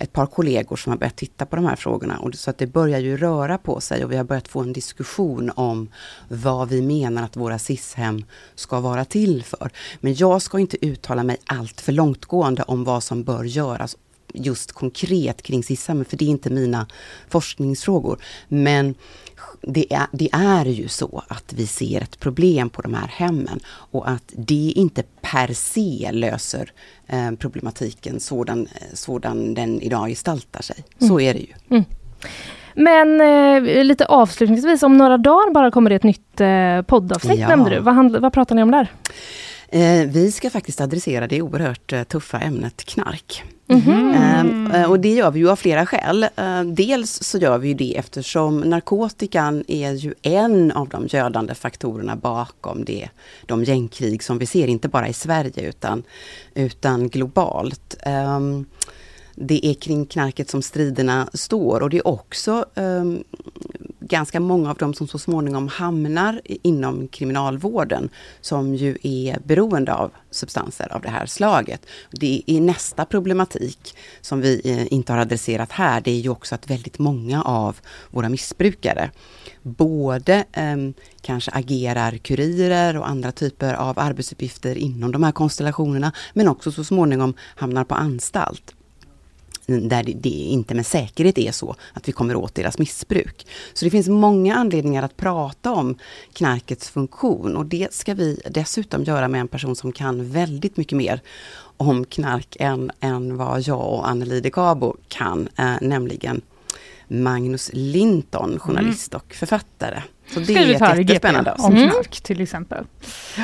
ett par kollegor som har börjat titta på de här frågorna. Och så att det börjar ju röra på sig och vi har börjat få en diskussion om vad vi menar att våra SIS-hem ska vara till för. Men jag ska inte uttala mig allt för långtgående om vad som bör göras just konkret kring SIS-hemmen, för det är inte mina forskningsfrågor. Men det är, det är ju så att vi ser ett problem på de här hemmen och att det inte per se löser eh, problematiken sådan, sådan den idag gestaltar sig. Så mm. är det ju. Mm. Men eh, lite avslutningsvis, om några dagar bara kommer det ett nytt eh, poddavsnitt ja. nämnde du. Vad, vad pratar ni om där? Eh, vi ska faktiskt adressera det oerhört eh, tuffa ämnet knark. Mm. Och det gör vi ju av flera skäl. Eh, dels så gör vi det eftersom narkotikan är ju en av de gödande faktorerna bakom det, de gängkrig som vi ser, inte bara i Sverige utan, utan globalt. Ehm, det är kring knarket som striderna står och det är också um, ganska många av dem som så småningom hamnar inom kriminalvården som ju är beroende av substanser av det här slaget. Det är nästa problematik som vi eh, inte har adresserat här. Det är ju också att väldigt många av våra missbrukare både eh, kanske agerar kurirer och andra typer av arbetsuppgifter inom de här konstellationerna, men också så småningom hamnar på anstalt där det inte med säkerhet är så att vi kommer åt deras missbruk. Så det finns många anledningar att prata om knarkets funktion och det ska vi dessutom göra med en person som kan väldigt mycket mer om knark än, än vad jag och Anneli de Gabo kan, eh, nämligen Magnus Linton, journalist mm. och författare. Så det är jättespännande. Om mm. knark till exempel.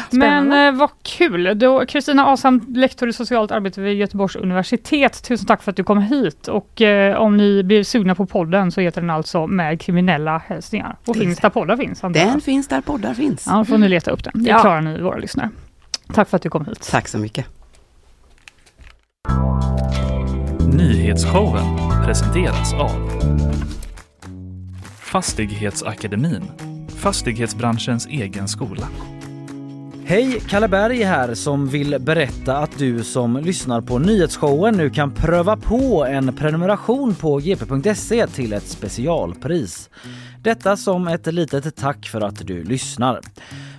Men eh, vad kul! Kristina Asam, lektor i socialt arbete vid Göteborgs universitet. Tusen tack för att du kom hit. Och eh, om ni blir sugna på podden så heter den alltså Med kriminella hälsningar. Och det finns där poddar finns. Den finns där poddar finns. Ja, då får ni leta upp den. Det ja. klarar ni våra lyssnare. Tack för att du kom hit. Tack så mycket. Nyhetsshowen presenteras av Fastighetsakademin, fastighetsbranschens egen skola. Hej, Kalle Berg här som vill berätta att du som lyssnar på nyhetsshowen nu kan pröva på en prenumeration på gp.se till ett specialpris. Detta som ett litet tack för att du lyssnar.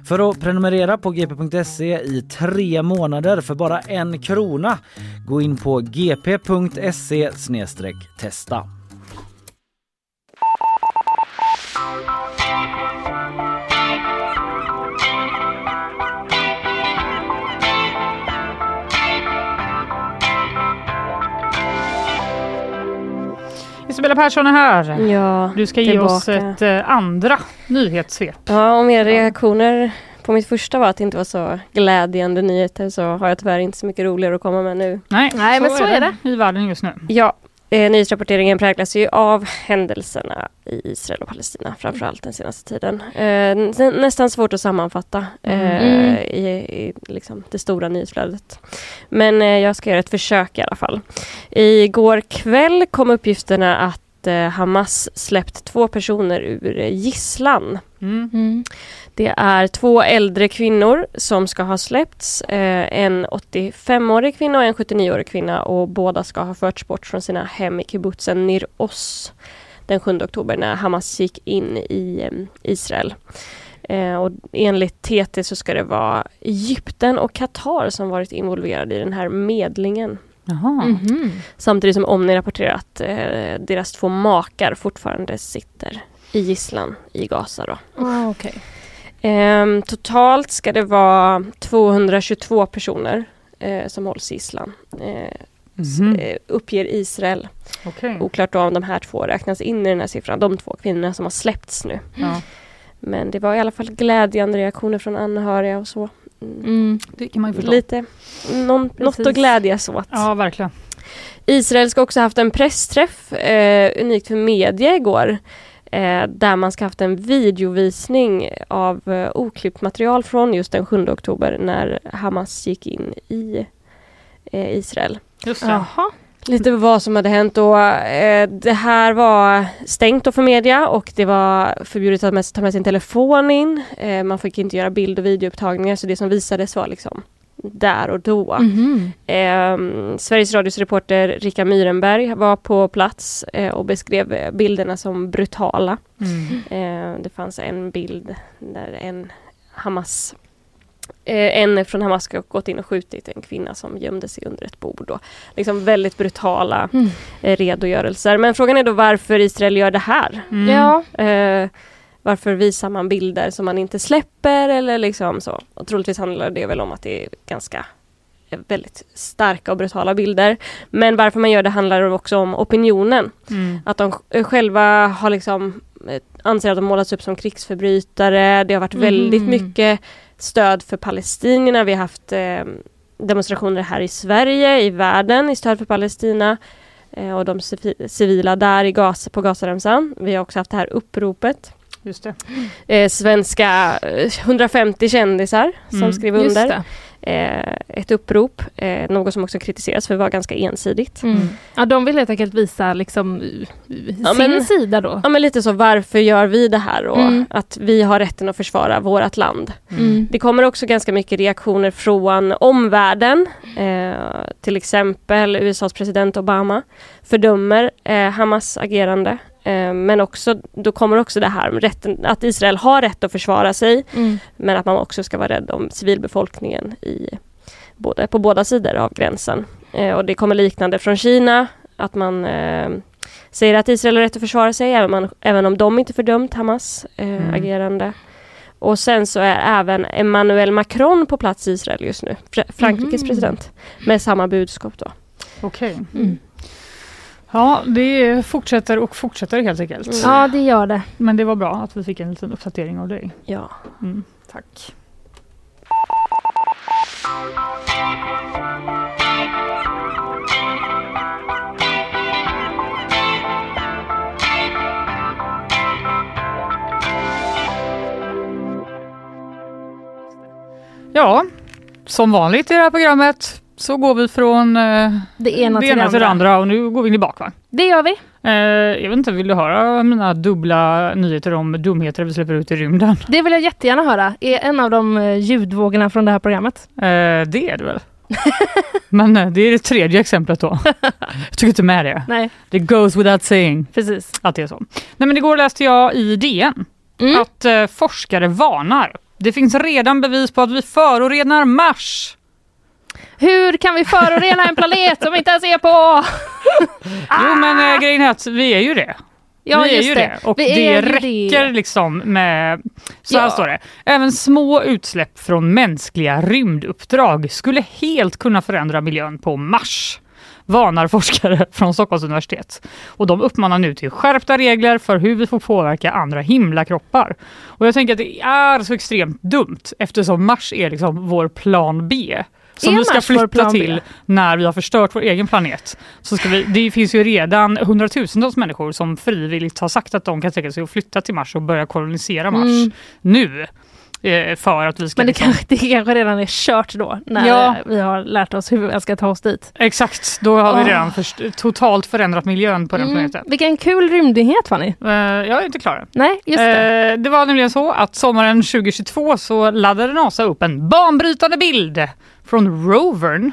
För att prenumerera på gp.se i tre månader för bara en krona, gå in på gp.se testa. Isabella Persson är här. Ja, du ska ge oss ett eh, andra nyhetssvep. Ja, om era reaktioner på mitt första var att det inte var så glädjande nyheter så har jag tyvärr inte så mycket roligare att komma med nu. Nej, Nej så men så är det. det i världen just nu. Ja, Eh, nyhetsrapporteringen präglas ju av händelserna i Israel och Palestina, framförallt den senaste tiden. Eh, nästan svårt att sammanfatta eh, mm. i, i liksom det stora nyhetsflödet. Men eh, jag ska göra ett försök i alla fall. Igår kväll kom uppgifterna att Hamas släppt två personer ur gisslan. Mm. Mm. Det är två äldre kvinnor som ska ha släppts. Eh, en 85-årig kvinna och en 79-årig kvinna och båda ska ha förts bort från sina hem i kibbutzen Nir Oz den 7 oktober när Hamas gick in i eh, Israel. Eh, och enligt TT så ska det vara Egypten och Qatar som varit involverade i den här medlingen. Mm -hmm. Samtidigt som Omni rapporterar att eh, deras två makar fortfarande sitter i gisslan i Gaza. Då. Ah, okay. Eh, totalt ska det vara 222 personer eh, som hålls i gisslan. Eh, mm. uppger Israel. Okay. Oklart om de här två räknas in i den här siffran. De två kvinnorna som har släppts nu. Ja. Men det var i alla fall glädjande reaktioner från anhöriga och så. Mm, det kan man ju Lite, någon, något att glädjas åt. Ja, verkligen. Israel ska också haft en pressträff, eh, unikt för media igår eh, där man ska haft en videovisning av eh, oklippt material från just den 7 oktober när Hamas gick in i eh, Israel. Just det. Jaha. Lite vad som hade hänt och eh, det här var stängt då för media och det var förbjudet att med, ta med sin telefon in. Eh, man fick inte göra bild och videoupptagningar så det som visades var liksom där och då. Mhm. Eh, Sveriges Radios reporter Rika Myrenberg var på plats eh, och beskrev eh, bilderna som brutala. Mm. Eh, det fanns en bild där en Hamas en från Hamas ska gått in och skjutit en kvinna som gömde sig under ett bord. Och liksom väldigt brutala Mm. eh, redogörelser. Men frågan är då varför Israel gör det här. Mm. Ja. Eh, varför visar man bilder som man inte släpper eller liksom så. Och troligtvis handlar det väl om att det är ganska eh, väldigt starka och brutala bilder. Men varför man gör det handlar också om opinionen. Mm. Att de eh, själva har liksom eh, anser att de målats upp som krigsförbrytare. Det har varit väldigt Mhm. mycket stöd för palestinierna. Vi har haft eh, demonstrationer här i Sverige, i världen, i stöd för Palestina eh, och de civi- civila där i Gaza, på Gazaremsan. Vi har också haft det här uppropet. Just det. Eh, svenska eh, 150 kändisar som Mm, skrev under eh, ett upprop. Eh, något som också kritiseras för att vara ganska ensidigt. Mm. Ja, de vill helt enkelt visa liksom eh, Ja, sin men- sida då. Ja men lite så, varför gör vi det här och Mm. att vi har rätten att försvara vårt land. Mm. Det kommer också ganska mycket reaktioner från omvärlden. Eh, till exempel USAs president Obama fördömer eh, Hamas agerande. Eh, men också, då kommer också det här rätten, att Israel har rätt att försvara sig Mm. men att man också ska vara rädd om civilbefolkningen i, både, på båda sidor av gränsen. Eh, och det kommer liknande från Kina, att man eh, säger att Israel har rätt att försvara sig även, man, även om de inte fördömt Hamas eh, Mm. agerande. Och sen så är även Emmanuel Macron på plats i Israel just nu, Fr- Frankrikes Mhm. president, med samma budskap då. Okej. Mm. Ja, det fortsätter och fortsätter helt enkelt. Mm. Ja, det gör det. Men det var bra att vi fick en liten uppdatering av dig. Ja. Mm, tack. Ja, som vanligt i det här programmet så går vi från eh, Det ena, det till, ena till det andra. och nu går vi in i bakvagn. Det gör vi. Eh, jag vet inte, vill du höra mina dubbla nyheter om dumheter vi släpper ut i rymden? Det vill jag jättegärna höra. Är en av de eh, ljudvågorna från det här programmet. Eh, det är det väl? Men eh, det är det tredje exemplet då. Jag tycker inte med det. Nej, Det goes without saying precis. att det är så. Nej men igår läste jag i DN Mm. att eh, forskare varnar. Det finns redan bevis på att vi förorenar Mars. Hur kan vi förorena en planet som vi inte ens är på? Jo men eh, grejen är att vi är ju det. Ja, vi är ju det. det. Och Vi det räcker det. liksom med, så här Ja. står det, även små utsläpp från mänskliga rymduppdrag skulle helt kunna förändra miljön på Mars varnar forskare från Stockholms universitet. Och de uppmanar nu till skärpta regler för hur vi får påverka andra himlakroppar. Och jag tänker att det är så extremt dumt eftersom Mars är liksom vår plan B. Som vi ska flytta till när vi har förstört vår egen planet. Så ska vi, det finns ju redan hundratusentals människor som frivilligt har sagt att de kan tänka sig att flytta till Mars och börja kolonisera Mars Mm. nu. Eh, För att vi ska... Men det liksom- kanske, det kanske redan är kört då, när Ja. vi har lärt oss hur vi ska ta oss dit. Exakt, då har vi Åh. redan först, totalt förändrat miljön på den Mm. planeten. Vilken kul rymdnyhet Fanny. Eh, jag är inte klar. Nej, just det. Eh, det var nämligen så att sommaren 2022 så laddade NASA upp en banbrytande bild från rovern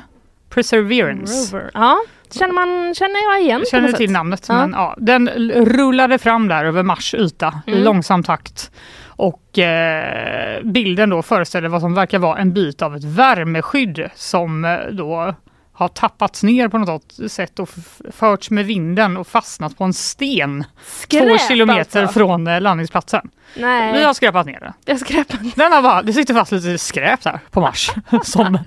Perseverance. Rover. Ja, känner, man, känner jag igen känner till namnet, Ja. men ja, den rullade fram där över Mars yta i Mm. långsam takt. Och eh, bilden då föreställer vad som verkar vara en bit av ett värmeskydd som eh, då har tappats ner på något sätt och förts med vinden och fastnat på en sten två Skräp kilometer alltså. från eh, landningsplatsen. Nej, Vi har skräpat ner den. jag skräpar. Den har bara, det sitter fast lite skräp där på Mars som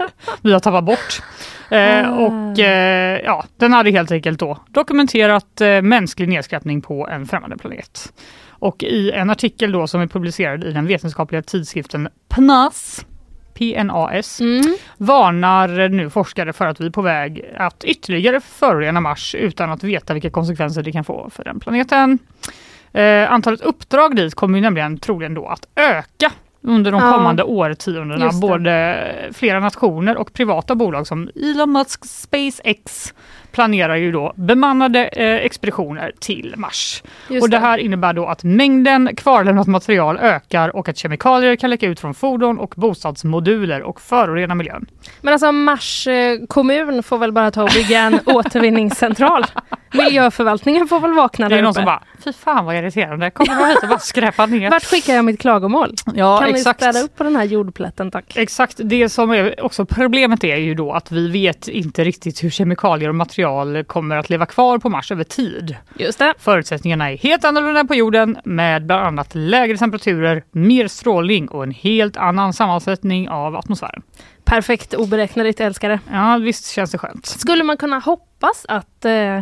vi har tappat bort. Eh, Ah. och eh, ja, den hade helt enkelt då dokumenterat eh, mänsklig nedskräpning på en främmande planet. Och i en artikel då som är publicerad i den vetenskapliga tidskriften PNAS, PNAS, Mm. varnar nu forskare för att vi är på väg att ytterligare förorena Mars utan att veta vilka konsekvenser det kan få för den planeten. Eh, antalet uppdrag dit kommer ju nämligen troligen då att öka under de Ja. kommande årtiondena. Just det. Både flera nationer och privata bolag som Elon Musk SpaceX planerar ju då bemannade eh, expeditioner till Mars. Just och det här innebär då att mängden kvarlämnat material ökar och att kemikalier kan läcka ut från fordon och bostadsmoduler och förorena miljön. Men alltså Mars eh, kommun får väl bara ta och bygga en återvinningscentral. Miljöförvaltningen får väl vakna Det är där någon uppe. som bara, fy fan vad irriterande, kommer hit och bara skräpa ner. Vart skickar jag mitt klagomål? Ja, kan exakt. ni städa upp på den här jordplätten tack? Exakt, det som är också problemet är ju då att vi vet inte riktigt hur kemikalier och material kommer att leva kvar på Mars över tid. Just det. Förutsättningarna är helt annorlunda på jorden med bland annat lägre temperaturer, mer strålning och en helt annan sammansättning av atmosfären. Perfekt oberäkneligt älskare. Ja, visst känns det skönt. Skulle man kunna hoppas att eh,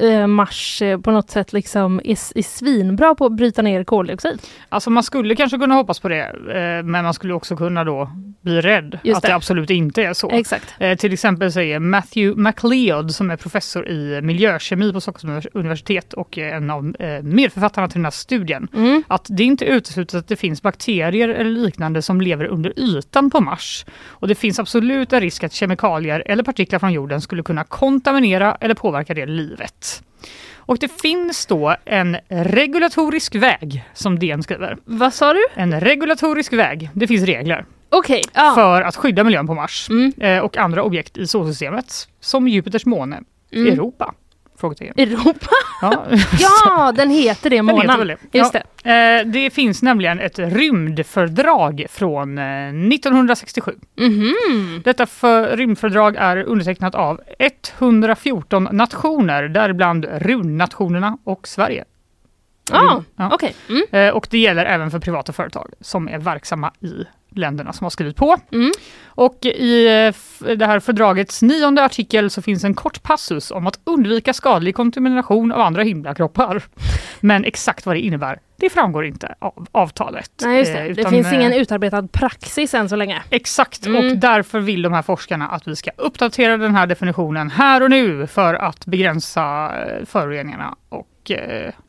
eh, Mars eh, på något sätt liksom är, är svinbra på att bryta ner koldioxid? Alltså man skulle kanske kunna hoppas på det, eh, men man skulle också kunna då bli rädd Just att det. det. absolut inte är så. Exakt. Eh, till exempel säger Matthew MacLeod som är professor i miljökemi på Stockholms univers- universitet och en av medförfattarna till den här studien. Mm. Att det inte uteslutet att det finns bakterier eller liknande som lever under ytan på Mars. Och det finns absolut en risk att kemikalier eller partiklar från jorden skulle kunna kontaminera eller påverka det livet. Och det finns då en regulatorisk väg som DN skriver. Vad sa du? En regulatorisk väg, det finns regler Okej, ja. för att skydda miljön på Mars Mm. eh, och andra objekt i solsystemet som Jupiters måne, Mm. Europa. Frågetecken. Europa? Ja. Ja, den heter det månaden. det. Just Ja. det. Eh, det finns nämligen ett rymdfördrag från eh, 1967. Mhm. Detta för, rymdfördrag är undertecknat av 114 nationer, däribland rymdnationerna och Sverige. Ja, Ja. okej. Mm. Eh, och det gäller även för privata företag som är verksamma i länderna som har skrivit på. Mm. Och i eh, det här fördragets nionde artikel så finns en kort passus om att undvika skadlig kontamination av andra himlakroppar. Men exakt vad det innebär, det framgår inte av avtalet. Nej, just det. Eh, det utan, finns eh, ingen utarbetad praxis än så länge. Exakt, Mm. och därför vill de här forskarna att vi ska uppdatera den här definitionen här och nu för att begränsa föroreningarna. Och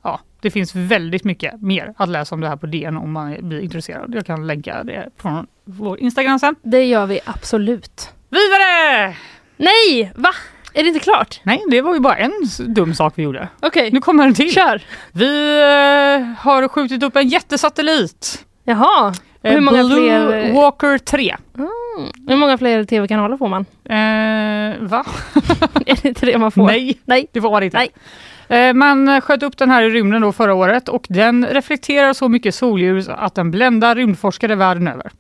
ja, det finns väldigt mycket mer att läsa om det här på DN om man blir intresserad. Jag kan länka det från vår Instagram sen. Det gör vi absolut. Vidare! Nej, va? Är det inte klart? Nej, det var ju bara en dum sak vi gjorde. Okej, Nu kommer en till. kör! Vi eh, har skjutit upp en jättesatellit. Jaha, och hur Eh, många Blue fler, Walker 3. mm, hur många fler tv-kanaler får man? Eh, va? är det inte det man får? Nej, Nej. det var det inte. Nej. Eh, Man sköt upp den här i rymden då förra året och den reflekterar så mycket solljus att den bländar rymdforskare världen över.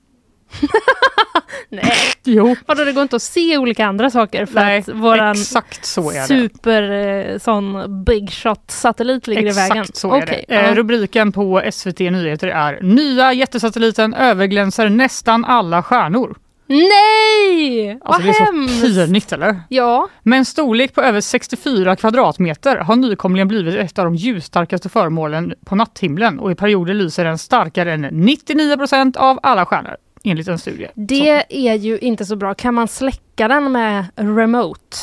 Nej. Jo, Vadå, det går inte att se olika andra saker för nej, att våran exakt så är det. super eh, sån big shot satellit ligger i vägen? Exakt så är Okej, det. Ja. rubriken på SVT Nyheter är Nya jättesatelliten överglänser nästan alla stjärnor. Nej! Alltså Vad det är så hemskt! pinigt eller? Ja, Med en storlek på över 64 kvadratmeter har nykomlingen blivit ett av de ljusstarkaste föremålen på natthimlen och i perioder lyser den starkare än 99 procent av alla stjärnor. Enligt en studie. Så- det är ju inte så bra. Kan man släcka den med remote?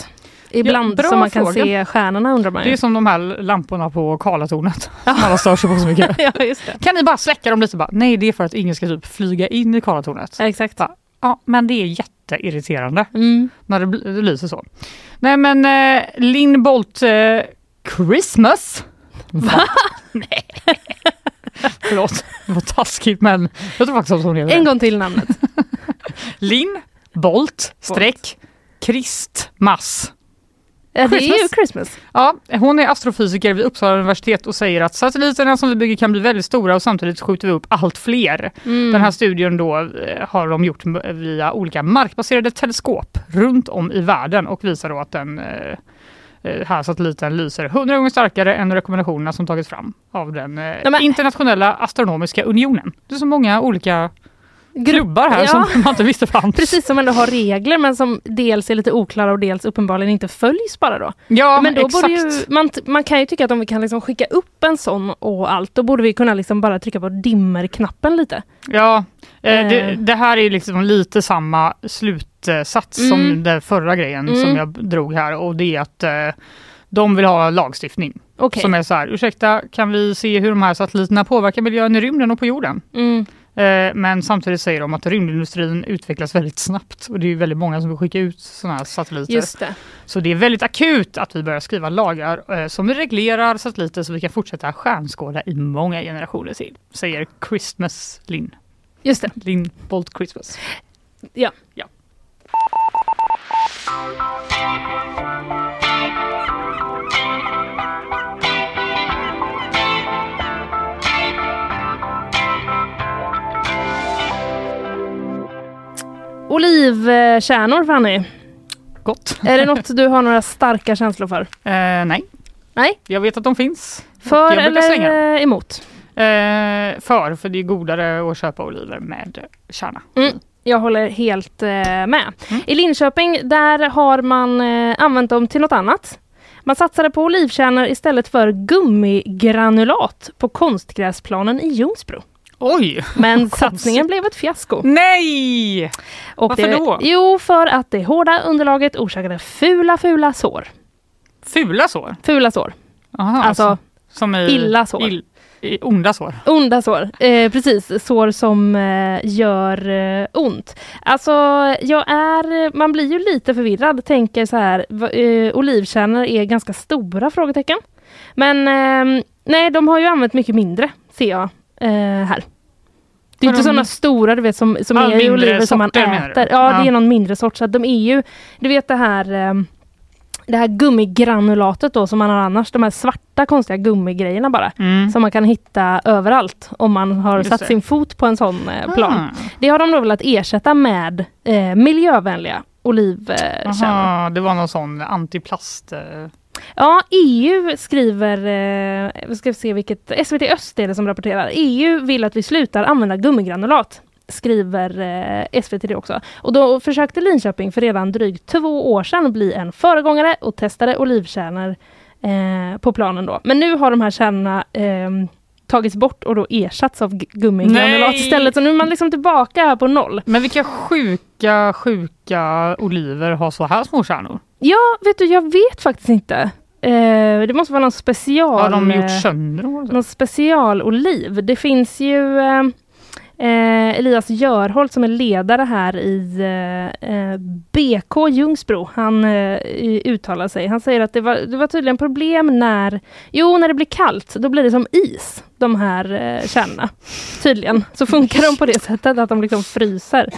Ibland bra så man kan fråga. se stjärnorna undrar man Det ju. är som de här lamporna på Karlatornet som alla stör sig på så mycket. ja, just det. Kan ni bara släcka dem lite? Bara, Nej, det är för att ingen ska typ flyga in i Karlatornet. Exakt. Va? Ja, men det är jätteirriterande Mm. när det, det lyser så. Nej, men eh, Linn Bolt eh, Christmas. Va? Nej. Förlåt, det var taskigt men jag tror faktiskt att hon heter En gång till namnet. Linn Bolt streck Kristmas. Ja, det är ju Christmas. Ja, hon är astrofysiker vid Uppsala universitet och säger att satelliterna som vi bygger kan bli väldigt stora och samtidigt skjuter vi upp allt fler. Mm. Den här studien då eh, har de gjort via olika markbaserade teleskop runt om i världen och visar då att den eh, eh, här satelliten lyser 100 gånger starkare än rekommendationerna som tagits fram av den internationella astronomiska unionen. Det är så många olika klubbar här Ja. som man inte visste fanns. Precis som ändå har regler men som dels är lite oklara och dels uppenbarligen inte följs bara då. Ja, men då exakt. borde ju, man, man kan ju tycka att om vi kan liksom skicka upp en sån och allt, då borde vi kunna liksom bara trycka på dimmer-knappen lite. Ja, eh, det, Eh. det här är liksom lite samma slutsats Mm. som den förra grejen Mm. som jag drog här och det är att eh, de vill ha lagstiftning Okej. som är så här, ursäkta kan vi se hur de här satelliterna påverkar miljön i rymden och på jorden? Mm. Eh, men samtidigt säger de att rymdindustrin utvecklas väldigt snabbt och det är väldigt många som vill skicka ut sådana här satelliter. Just det. Så det är väldigt akut att vi börjar skriva lagar eh, som reglerar satelliter så vi kan fortsätta stjärnskåda i många generationer till, säger Christmas Linn. Just det. Linn Bolt Christmas. Ja. ja. Olivkärnor Fanny. Gott. Är det något du har några starka känslor för? Eh, nej. Nej. Jag vet att de finns. För jag brukar slänga eller emot? Eh, för, för det är godare att köpa oliver med kärna. Mm. Jag håller helt eh, med. I Linköping där har man eh, använt dem till något annat. Man satsade på olivkärnor istället för gummigranulat på konstgräsplanen i Ljungsbro. Oj! Men satsningen blev ett fiasko. Nej! Och Varför det, då? Jo, för att det hårda underlaget orsakade fula, fula sår. Fula sår? Fula sår. Aha, Alltså, som i, illa sår. Ill, i onda sår. Onda sår, eh, precis. Sår som eh, gör eh, ont. Alltså, jag är, man blir ju lite förvirrad, tänker så här, eh, olivkärnor är ganska stora? frågetecken. Men eh, nej, de har ju använt mycket mindre, ser jag eh, här. Det är inte sådana stora du vet som, som Ja, är i oliver som man äter. Ja, det Ja. är någon mindre sort. Så de är ju, du vet det här eh, det här gummigranulatet då som man har annars, de här svarta konstiga gummigrejerna bara. Mm. Som man kan hitta överallt om man har Just satt det. sin fot på en sån eh, plan. Ah. Det har de då velat ersätta med eh, miljövänliga olivkärnor. Aha, det var någon sån antiplast... Eh. Ja, EU skriver, eh, vi ska se vilket, SVT Öst är det som rapporterar. EU vill att vi slutar använda gummigranulat. Skriver eh, SVT det också. Och då försökte Linköping för redan drygt två år sedan bli en föregångare och testade olivkärnor eh, på planen då. Men nu har de här kärnorna eh, tagits bort och då ersatts av gu- gummigranulat istället. Så nu är man liksom tillbaka här på noll. Men vilka sjuka, sjuka oliver har så här små kärnor? Ja, vet du, jag vet faktiskt inte. Eh, det måste vara någon special... Har de eh, gjort sönder dem? någon specialoliv. Det finns ju eh, eh, Elias Görholt som är ledare här i eh, eh, BK Ljungsbro. Han eh, uttalar sig. Han säger att det var, det var tydligen problem när, jo när det blir kallt, då blir det som is, de här eh, kärnorna. Tydligen så funkar de på det sättet att de liksom fryser.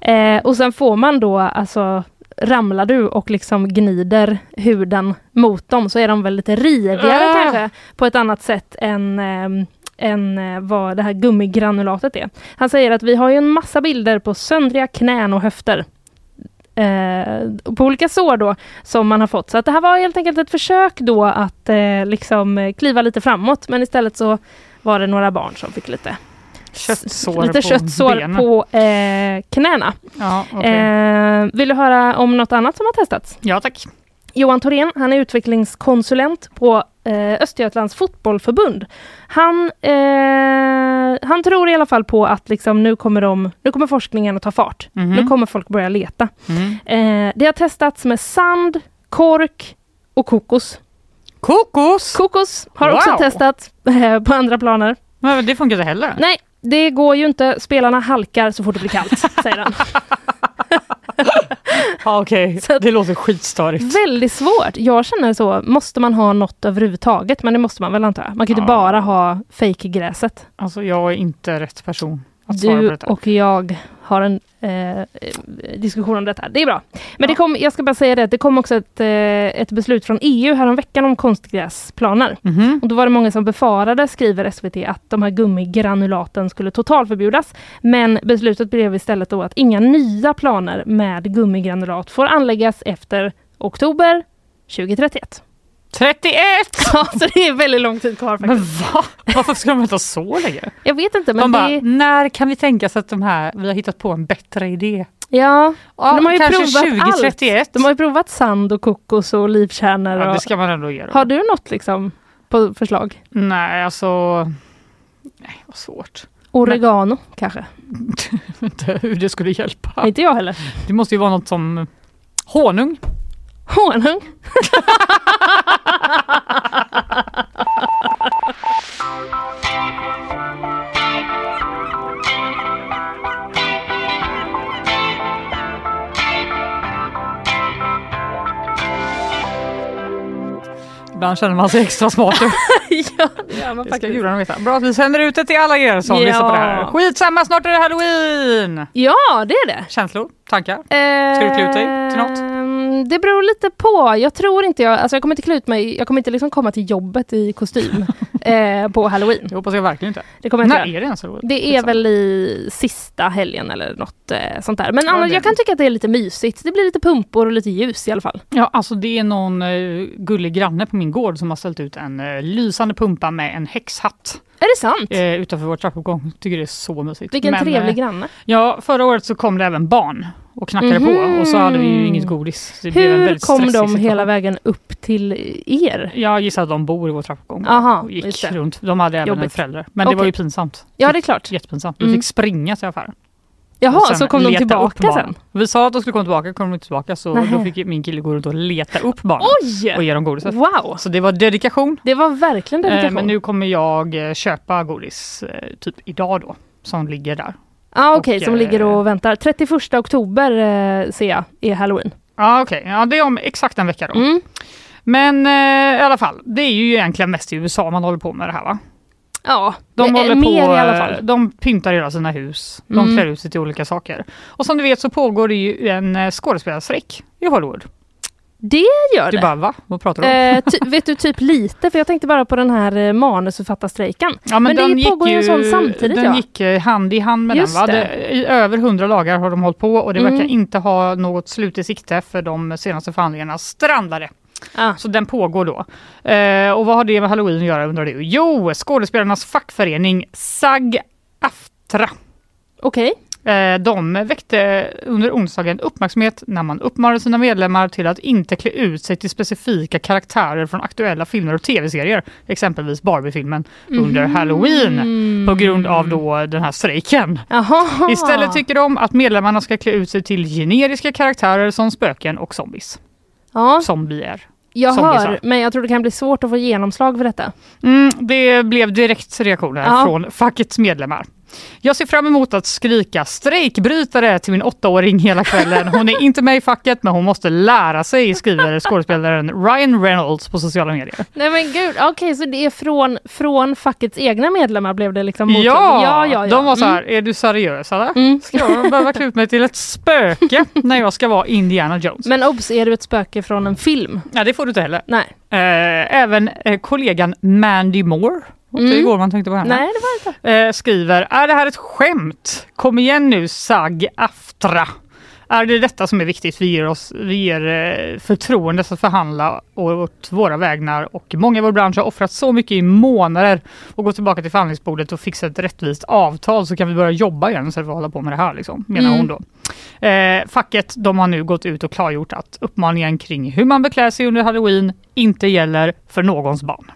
Eh, och sen får man då alltså ramlar du och liksom gnider huden mot dem så är de väl lite rivigare Ah. kanske på ett annat sätt än ehm, än eh, vad det här gummigranulatet är. Han säger att vi har ju en massa bilder på söndriga knän och höfter. Eh, på olika sår då som man har fått. Så att det här var helt enkelt ett försök då att eh, liksom eh, kliva lite framåt men istället så var det några barn som fick lite Köttsår lite på köttsår benen. på eh, knäna. Ja, okej. Eh, vill du höra om något annat som har testats? ja tack. Johan Thorén, han är utvecklingskonsulent på eh, Östergötlands fotbollförbund. Han, eh, han tror i alla fall på att liksom, nu, kommer de, nu kommer forskningen att ta fart. Mhm. Nu kommer folk börja leta. Mm. Eh, det har testats med sand, kork och kokos. Kokos! Kokos har också Wow. testats eh, på andra planer. Men det funkar inte heller. Nej, det går ju inte. Spelarna halkar så fort det blir kallt, säger han. Ja, Okej, att- det låter skitstörigt. Väldigt svårt. Jag känner så, måste man ha något överhuvudtaget? Men det måste man väl antar jag. Man kan ju inte Ja. bara ha fejkgräset. Alltså jag är inte rätt person Du och jag har en eh, diskussion om detta. Det är bra. Men det kom, jag ska bara säga det, det kom också ett, eh, ett beslut från EU häromveckan om konstgräsplaner. Mhm. Och då var det många som befarade, skriver SVT, att de här gummigranulaten skulle totalförbjudas. Men beslutet blev istället då att inga nya planer med gummigranulat får anläggas efter oktober 2031. 31! Ja, så det är väldigt lång tid kvar Men faktiskt. va? Varför ska de vänta så länge? Jag vet inte, De men bara, det... när kan vi tänka oss att de här, vi har hittat på en bättre idé? Ja, Ja, de har ju provat 2031. allt. De har ju provat sand och kokos och olivkärnor. ja, det ska man ändå ge dem. Har du något liksom på förslag? Nej, alltså... Nej, vad svårt. Oregano kanske? Inte hur det skulle hjälpa. Inte jag heller. Det måste ju vara något som honung honung. Ibland känner man sig extra smart. ja, det gör man Det ska gudarna veta. Bra att vi sänder ut det till alla er som Ja. lyssnar på det här. Skitsamma, snart är det halloween! Ja, det är det. Känslor? Tankar? Ska du klä ut dig till något? Ehm, Det beror lite på. Jag tror inte jag, alltså jag kommer inte klä ut mig, jag kommer inte liksom komma till jobbet i kostym eh, på halloween. Det hoppas jag verkligen inte. Det kommer När är det ens halloween? Det är väl i sista helgen eller något eh, sånt där. Men Ja, annars, jag kan tycka att det är lite mysigt. Det blir lite pumpor och lite ljus i alla fall. Ja, alltså det är någon eh, gullig granne på min gård som har ställt ut en eh, lysande pumpa med en häxhatt Är det sant? eh, utanför vår trappuppgång. Tycker det är så mysigt. Vilken Men, trevlig eh, granne. Ja, förra året så kom det även barn och knackade på och så hade vi ju inget godis. Så det en Mhm. Hur kom de hela vägen upp till er? Jag gissar att de bor i vår trappuppgång. Aha, och gick runt. De hade även en Jobbigt. förälder. Men det var ju pinsamt. Ja, det är klart. Jättepinsamt. Vi Mm. fick springa till affären. Jaha, Och så kom de tillbaka sen? Vi sa att de skulle komma tillbaka, kom de inte tillbaka så Nähä. då fick min kille gå runt och leta upp barnen och Oj! ge dem godis. Wow! Så det var dedikation. Det var verkligen Eh, dedikation. Men nu kommer jag eh, köpa godis eh, typ idag då, som ligger där. Ah, Okej, och, som eh, ligger och väntar. 31 oktober eh, ser jag är halloween. Ja okej, ja, det är om exakt en vecka då. Mm. Men eh, i alla fall, det är ju egentligen mest i USA man håller på med det här va? Ja, De håller mer på, i alla eh, fall. De pyntar hela sina hus. De Mm. klär ut sig till olika saker. Och som du vet så pågår det ju en eh, skådespelarstrejk i Hollywood. Det gör Du det. bara va? Vad pratar du om? Eh, ty, vet du typ lite, för jag tänkte bara på den här eh, manusförfattarstrejken. Ja, men det den pågår ju en sån samtidigt, Den ja. gick eh, hand i hand med Just den. Va? det. Det, I över hundra dagar har de hållit på och det Mm. verkar inte ha något slut i sikte för de senaste förhandlingarna strandade. Ah. Så den pågår då. Eh, och vad har det med halloween att göra undrar du? Jo, skådespelarnas fackförening SAG-AFTRA Okej. Eh, De väckte under onsdagen uppmärksamhet när man uppmanade sina medlemmar till att inte klä ut sig till specifika karaktärer från aktuella filmer och tv-serier, exempelvis Barbie-filmen, under Mm. halloween på grund av då den här strejken. Jaha. Istället tycker de att medlemmarna ska klä ut sig till generiska karaktärer som spöken och zombies. ja, Zombier. jag zombiesar. hör, men jag tror det kan bli svårt att få genomslag för detta. Mm, det blev direkt reaktioner Ja. från fackets medlemmar. Jag ser fram emot att skrika strejkbrytare till min åttaåring hela kvällen. Hon är inte med i facket men hon måste lära sig, skriver skådespelaren Ryan Reynolds på sociala medier. Nej men gud, okej så det är från, från fackets egna medlemmar blev det liksom Ja, ja, ja, ja. de var så här, Mm. är du seriös eller? Mm. Ska jag behöva klä ut mig till ett spöke när jag ska vara Indiana Jones? Men obs, är du ett spöke från en film? Nej, det får du inte heller. Nej. Eh, även eh, kollegan Mandy Moore, Mm. igår man tänkte på henne. Nej, det var inte. eh, skriver, är det här ett skämt? Kom igen nu SAG AFTRA. Är det detta som är viktigt? Vi ger, oss, vi ger eh, förtroendet att förhandla åt våra vägnar och många i vår bransch har offrat så mycket i månader och gå tillbaka till förhandlingsbordet och fixa ett rättvist avtal så kan vi börja jobba igen istället för att hålla på med det här, liksom, menar Mm. hon då. Eh, facket de har nu gått ut och klargjort att uppmaningen kring hur man beklär sig under halloween inte gäller för någons barn.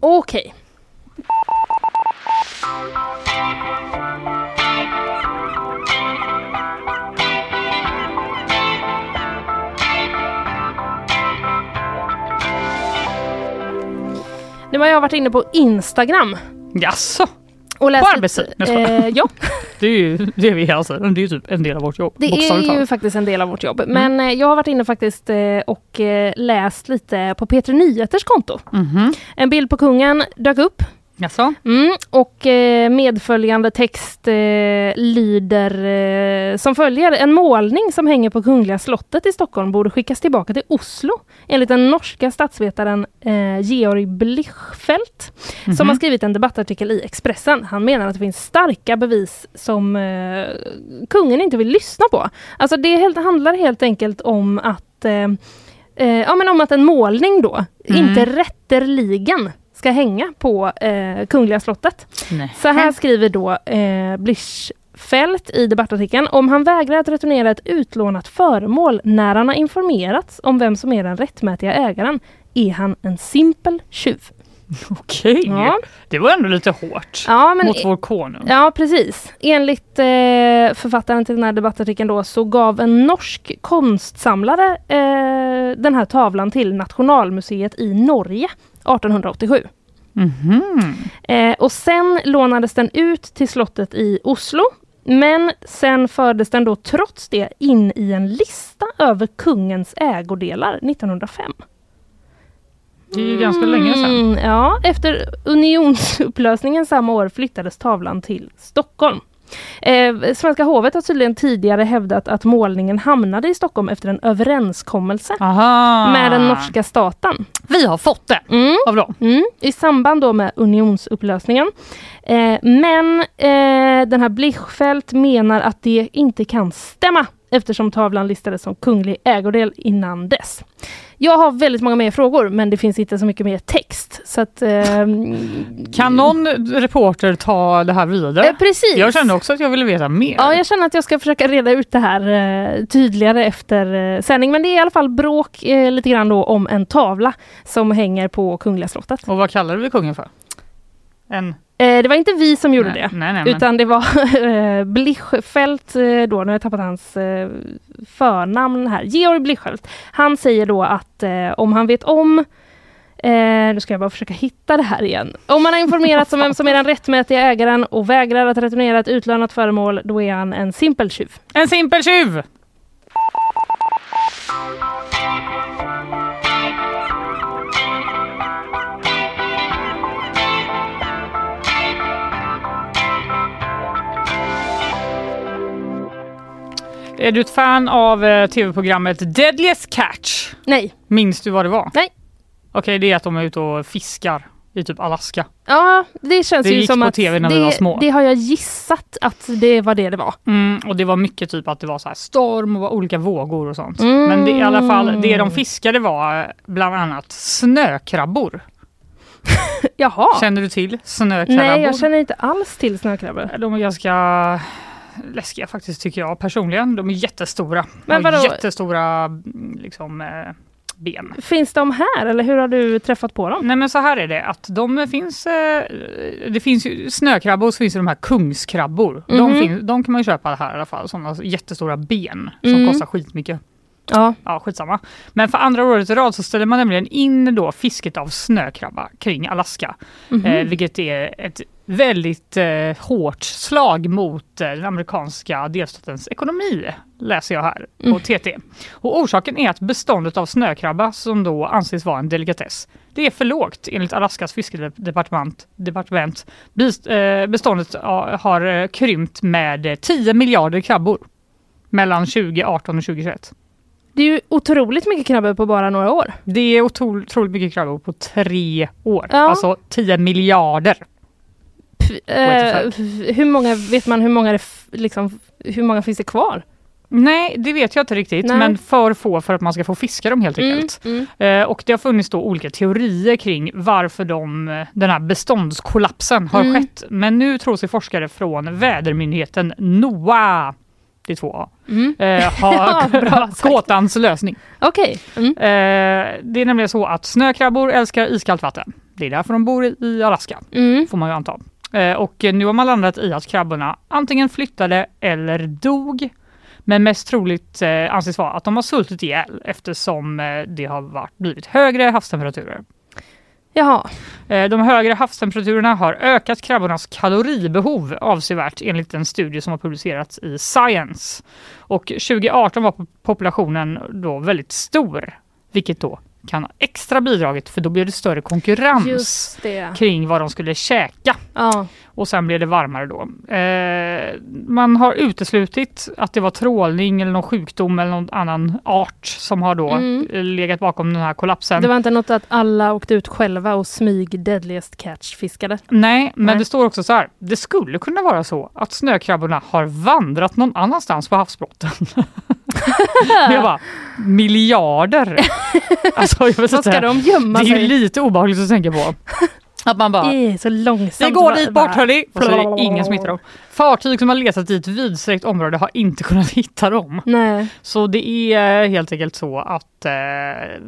Okej. Nu har jag varit inne på Instagram. Jaså? Och läst På arbetstid? Eh, Ja, Det är ju det är vi tiden. Det är ju typ en del av vårt jobb. det är ju faktiskt en del av vårt jobb. Men eh, jag har varit inne faktiskt eh, och eh, läst lite på P3 Nyheters konto. Mhm. En bild på kungen dök upp. Jaså? Mm, och eh, medföljande text eh, lyder eh, som följer. En målning som hänger på Kungliga slottet i Stockholm borde skickas tillbaka till Oslo enligt den norska statsvetaren eh, Georg Blichfeldt som Mhm. har skrivit en debattartikel i Expressen. Han menar att det finns starka bevis som eh, kungen inte vill lyssna på. Alltså det helt, handlar helt enkelt om att eh, ja, men om att en målning då Mm. inte rätterligen ska hänga på eh, Kungliga slottet. Nej. Så här skriver då eh, Blichfeldt i debattartikeln. Om han vägrar att returnera ett utlånat föremål när han har informerats om vem som är den rättmätiga ägaren är han en simpel tjuv. Okej, Ja. det var ändå lite hårt Ja, men mot vår konung. Ja, precis. Enligt eh, författaren till den här debattartikeln då så gav en norsk konstsamlare eh, den här tavlan till Nationalmuseet i Norge 1887. Mhm. Eh, och sen lånades den ut till slottet i Oslo. Men sen fördes den då trots det in i en lista över kungens ägodelar 1905. Det är ju ganska länge sedan. Mm, ja, efter unionsupplösningen samma år flyttades tavlan till Stockholm. Eh, Svenska hovet har tydligen tidigare hävdat att målningen hamnade i Stockholm efter en överenskommelse Aha. med den norska staten. Vi har fått det Mm. av dem. Mm, I samband då med unionsupplösningen. Eh, men eh, den här Blichfeldt menar att det inte kan stämma eftersom tavlan listades som kunglig ägodel innan dess. Jag har väldigt många mer frågor men det finns inte så mycket mer text. Så att, ehm, Kan någon reporter ta det här vidare? eh, precis. Jag kände också att jag ville veta mer. Ja, jag känner att jag ska försöka reda ut det här eh, tydligare efter eh, sändning. Men det är i alla fall bråk eh, lite grann då om en tavla som hänger på Kungliga slottet. Och vad kallade vi kungen för? En... Eh, det var inte vi som gjorde nej, det. Nej, nej. Utan det var eh, Blichfeldt eh, då, nu har jag tappat hans förnamn här, Georg Blichfeldt. Han säger då att om han vet om Eh, nu ska jag bara försöka hitta det här igen. Om man har informerats om vem som är den rättmätiga ägaren och vägrar att returnera ett utlånat föremål, då är han en simpel tjuv. En simpel tjuv! Är du ett fan av eh, tv-programmet Deadliest Catch? Nej. Minns du vad det var? Nej. Okej, det är att de är ute och fiskar i typ Alaska. Ja, det känns Det ju gick som på att TV när det, vi var små. det har jag gissat att det var det det var. Mm, och det var mycket typ att det var så här storm och olika vågor och sånt. Mm. Men det, i alla fall, det de fiskade var eh, bland annat snökrabbor. Jaha. Känner du till snökrabbor? Nej, jag känner inte alls till snökrabbor. De är ganska läskiga faktiskt tycker jag personligen. De är jättestora. Men vadå? jättestora mm, liksom, eh, ben. Finns de här eller hur har du träffat på dem? Nej men så här är det att de finns, eh, det finns ju snökrabbor och så finns det de här kungskrabbor. De, Mhm. finns, de kan man ju köpa här i alla fall, sådana jättestora ben som Mm. kostar skitmycket. Ja. Ja, skitsamma. Men för andra året i rad så ställer man nämligen in då fisket av snökrabba kring Alaska. Mhm. Eh, vilket är ett väldigt eh, hårt slag mot eh, den amerikanska delstatens ekonomi, läser jag här på Mm. TT. Och orsaken är att beståndet av snökrabba, som då anses vara en delikatess, det är för lågt enligt Alaskas fiskedepartement. Departement. Bist, eh, beståndet har eh, krympt med eh, 10 miljarder krabbor mellan 2018 och 2021. Det är ju otroligt mycket krabbor på bara några år. Det är otro- otroligt mycket krabbor på tre år. Ja. Alltså 10 miljarder. Eh, hur många, vet man hur många, det liksom, hur många finns det kvar? Nej, det vet jag inte riktigt, Nej. men för få för att man ska få fiska dem helt Mm, enkelt. mm. Eh, och det har funnits då olika teorier kring varför de, eh, den här beståndskollapsen har Mm. skett. Men nu tror sig forskare från vädermyndigheten NOAA, det är två A, Mm. eh, har gåtans lösning. Okej. Mm. Eh, det är nämligen så att snökrabbor älskar iskallt vatten. Det är därför de bor i- Alaska, Mm. får man ju anta. Eh, och nu har man landat i att krabborna antingen flyttade eller dog. Men mest troligt eh, anses vara att de har svultit ihjäl eftersom eh, det har varit, blivit högre havstemperaturer. Jaha. Eh, de högre havstemperaturerna har ökat krabbornas kaloribehov avsevärt enligt en studie som har publicerats i Science. Och 2018 var po- populationen då väldigt stor, vilket då kan ha extra bidragit för då blev det större konkurrens det. kring vad de skulle käka. Ja. Och sen blev det varmare då. Eh, man har uteslutit att det var trålning eller någon sjukdom eller någon annan art som har då Mm. eh, legat bakom den här kollapsen. Det var inte något att alla åkte ut själva och smyg deadliest catch fiskade? Nej, men Nej. det står också så här. Det skulle kunna vara så att snökrabborna har vandrat någon annanstans på havsbotten. det var miljarder. alltså, jag vet Vad ska inte. de gömma Det är ju sig? lite obehagligt att tänka på. Att man bara, Eh, så långsamt. vi går dit bort hörni! Och så är det ingen smittar dem. Fartyg som har letat i ett vidsträckt område har inte kunnat hitta dem. Nej. Så det är helt enkelt så att eh,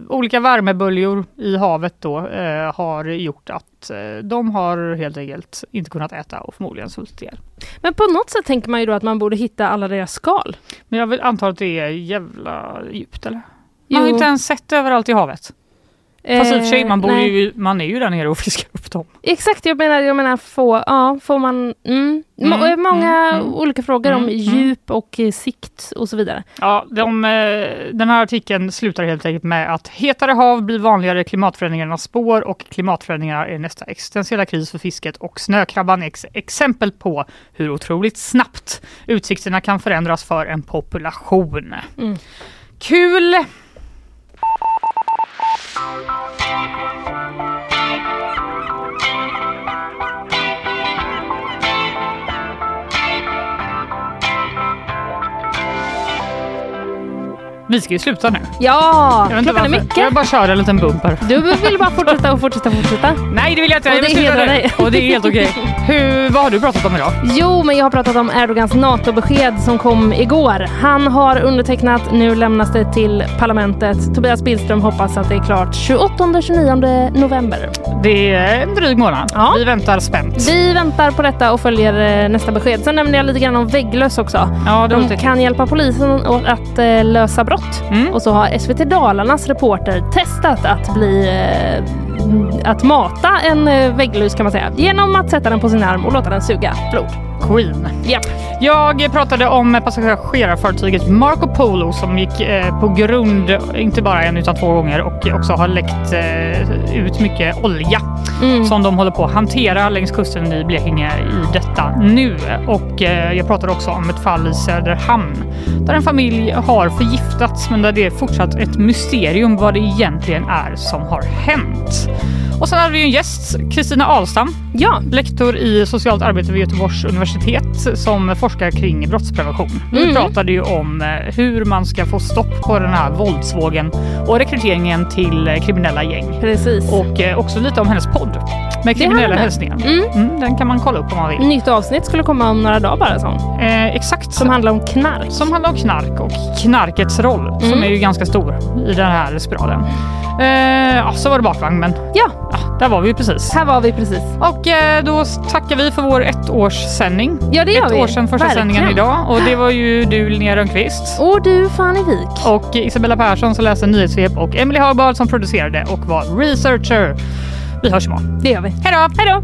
olika värmeböljor i havet då eh, har gjort att eh, de har helt enkelt inte kunnat äta och förmodligen svultit ihjäl. Men på något sätt tänker man ju då att man borde hitta alla deras skal. Men jag vill anta att det är jävla djupt eller? Man har Jo. inte ens sett överallt i havet. Fast i och för sig, man, bor nej. ju, man är ju där nere och fiskar upp dem. Exakt, jag menar, jag menar få, ja, får man... Mm, Mm, må- många mm, mm. olika frågor om Mm, mm. djup och eh, sikt och så vidare. Ja, de, eh, den här artikeln slutar helt enkelt med att hetare hav blir vanligare klimatförändringarnas spår och klimatförändringar är nästa existentiella kris för fisket och snökrabban är ex exempel på hur otroligt snabbt utsikterna kan förändras för en population. Mm. Kul! Vi ska ju sluta nu. Ja, Jag klockan är mycket. Jag bara kör en liten bumper. Du vill bara fortsätta och fortsätta och fortsätta. Nej, det vill jag inte. Och Jag det vill sluta hedrar dig. Och det är helt okej. Hur, vad har du pratat om idag? Jo, men jag har pratat om Erdogans NATO-besked som kom igår. Han har undertecknat, nu lämnas det till parlamentet. Tobias Billström hoppas att det är klart 28-29 november. Det är en dryg månad. Ja. Vi väntar spänt. Vi väntar på detta och följer eh, nästa besked. Sen nämnde jag lite grann om vägglöss också. Ja, De kan hjälpa polisen att eh, lösa brott. Mm. Och så har SVT Dalarnas reporter testat att bli eh, att mata en eh, vägglus kan man säga genom att sätta den på sin arm och låta den suga blod. Queen. Japp. Jag pratade om passagerarfartyget Marco Polo som gick eh, på grund, inte bara en utan två gånger och också har läckt eh, ut mycket olja Mm. som de håller på att hantera längs kusten i Blekinge i detta nu. Och eh, jag pratade också om ett fall i Söderhamn där en familj har förgiftats men där det är fortsatt ett mysterium vad det egentligen är som har hänt. Och sen hade vi en gäst, Kristina Ahlstam, Ja, lektor i socialt arbete vid Göteborgs universitet som forskar kring brottsprevention. Vi Mm. pratade ju om eh, hur man ska få stopp på den här våldsvågen och rekryteringen till kriminella gäng. precis. Och eh, också lite om hennes podd med kriminella hälsningar. Mm. Mm, den kan man kolla upp om man vill. Nytt avsnitt skulle komma om några dagar bara sån. Eh, exakt. Som handlar om knark. som handlar om knark och knarkets roll som Mm. är ju ganska stor i den här spiralen. Eh, ja, så var det bakvagn men Ja, ja, där var vi ju precis. här var vi precis. Och eh, då tackar vi för vår ettårssändning. Ja, det gör Ett vi. år sedan första Verkligen. sändningen idag och det var ju du Linnea Rönnqvist Och du Fanny Wik. och Isabella Persson som läste nyhetssvep och Emily Hagbard som producerade och var researcher. Vi hörs imorgon. Det gör vi. Hej då! Hej då!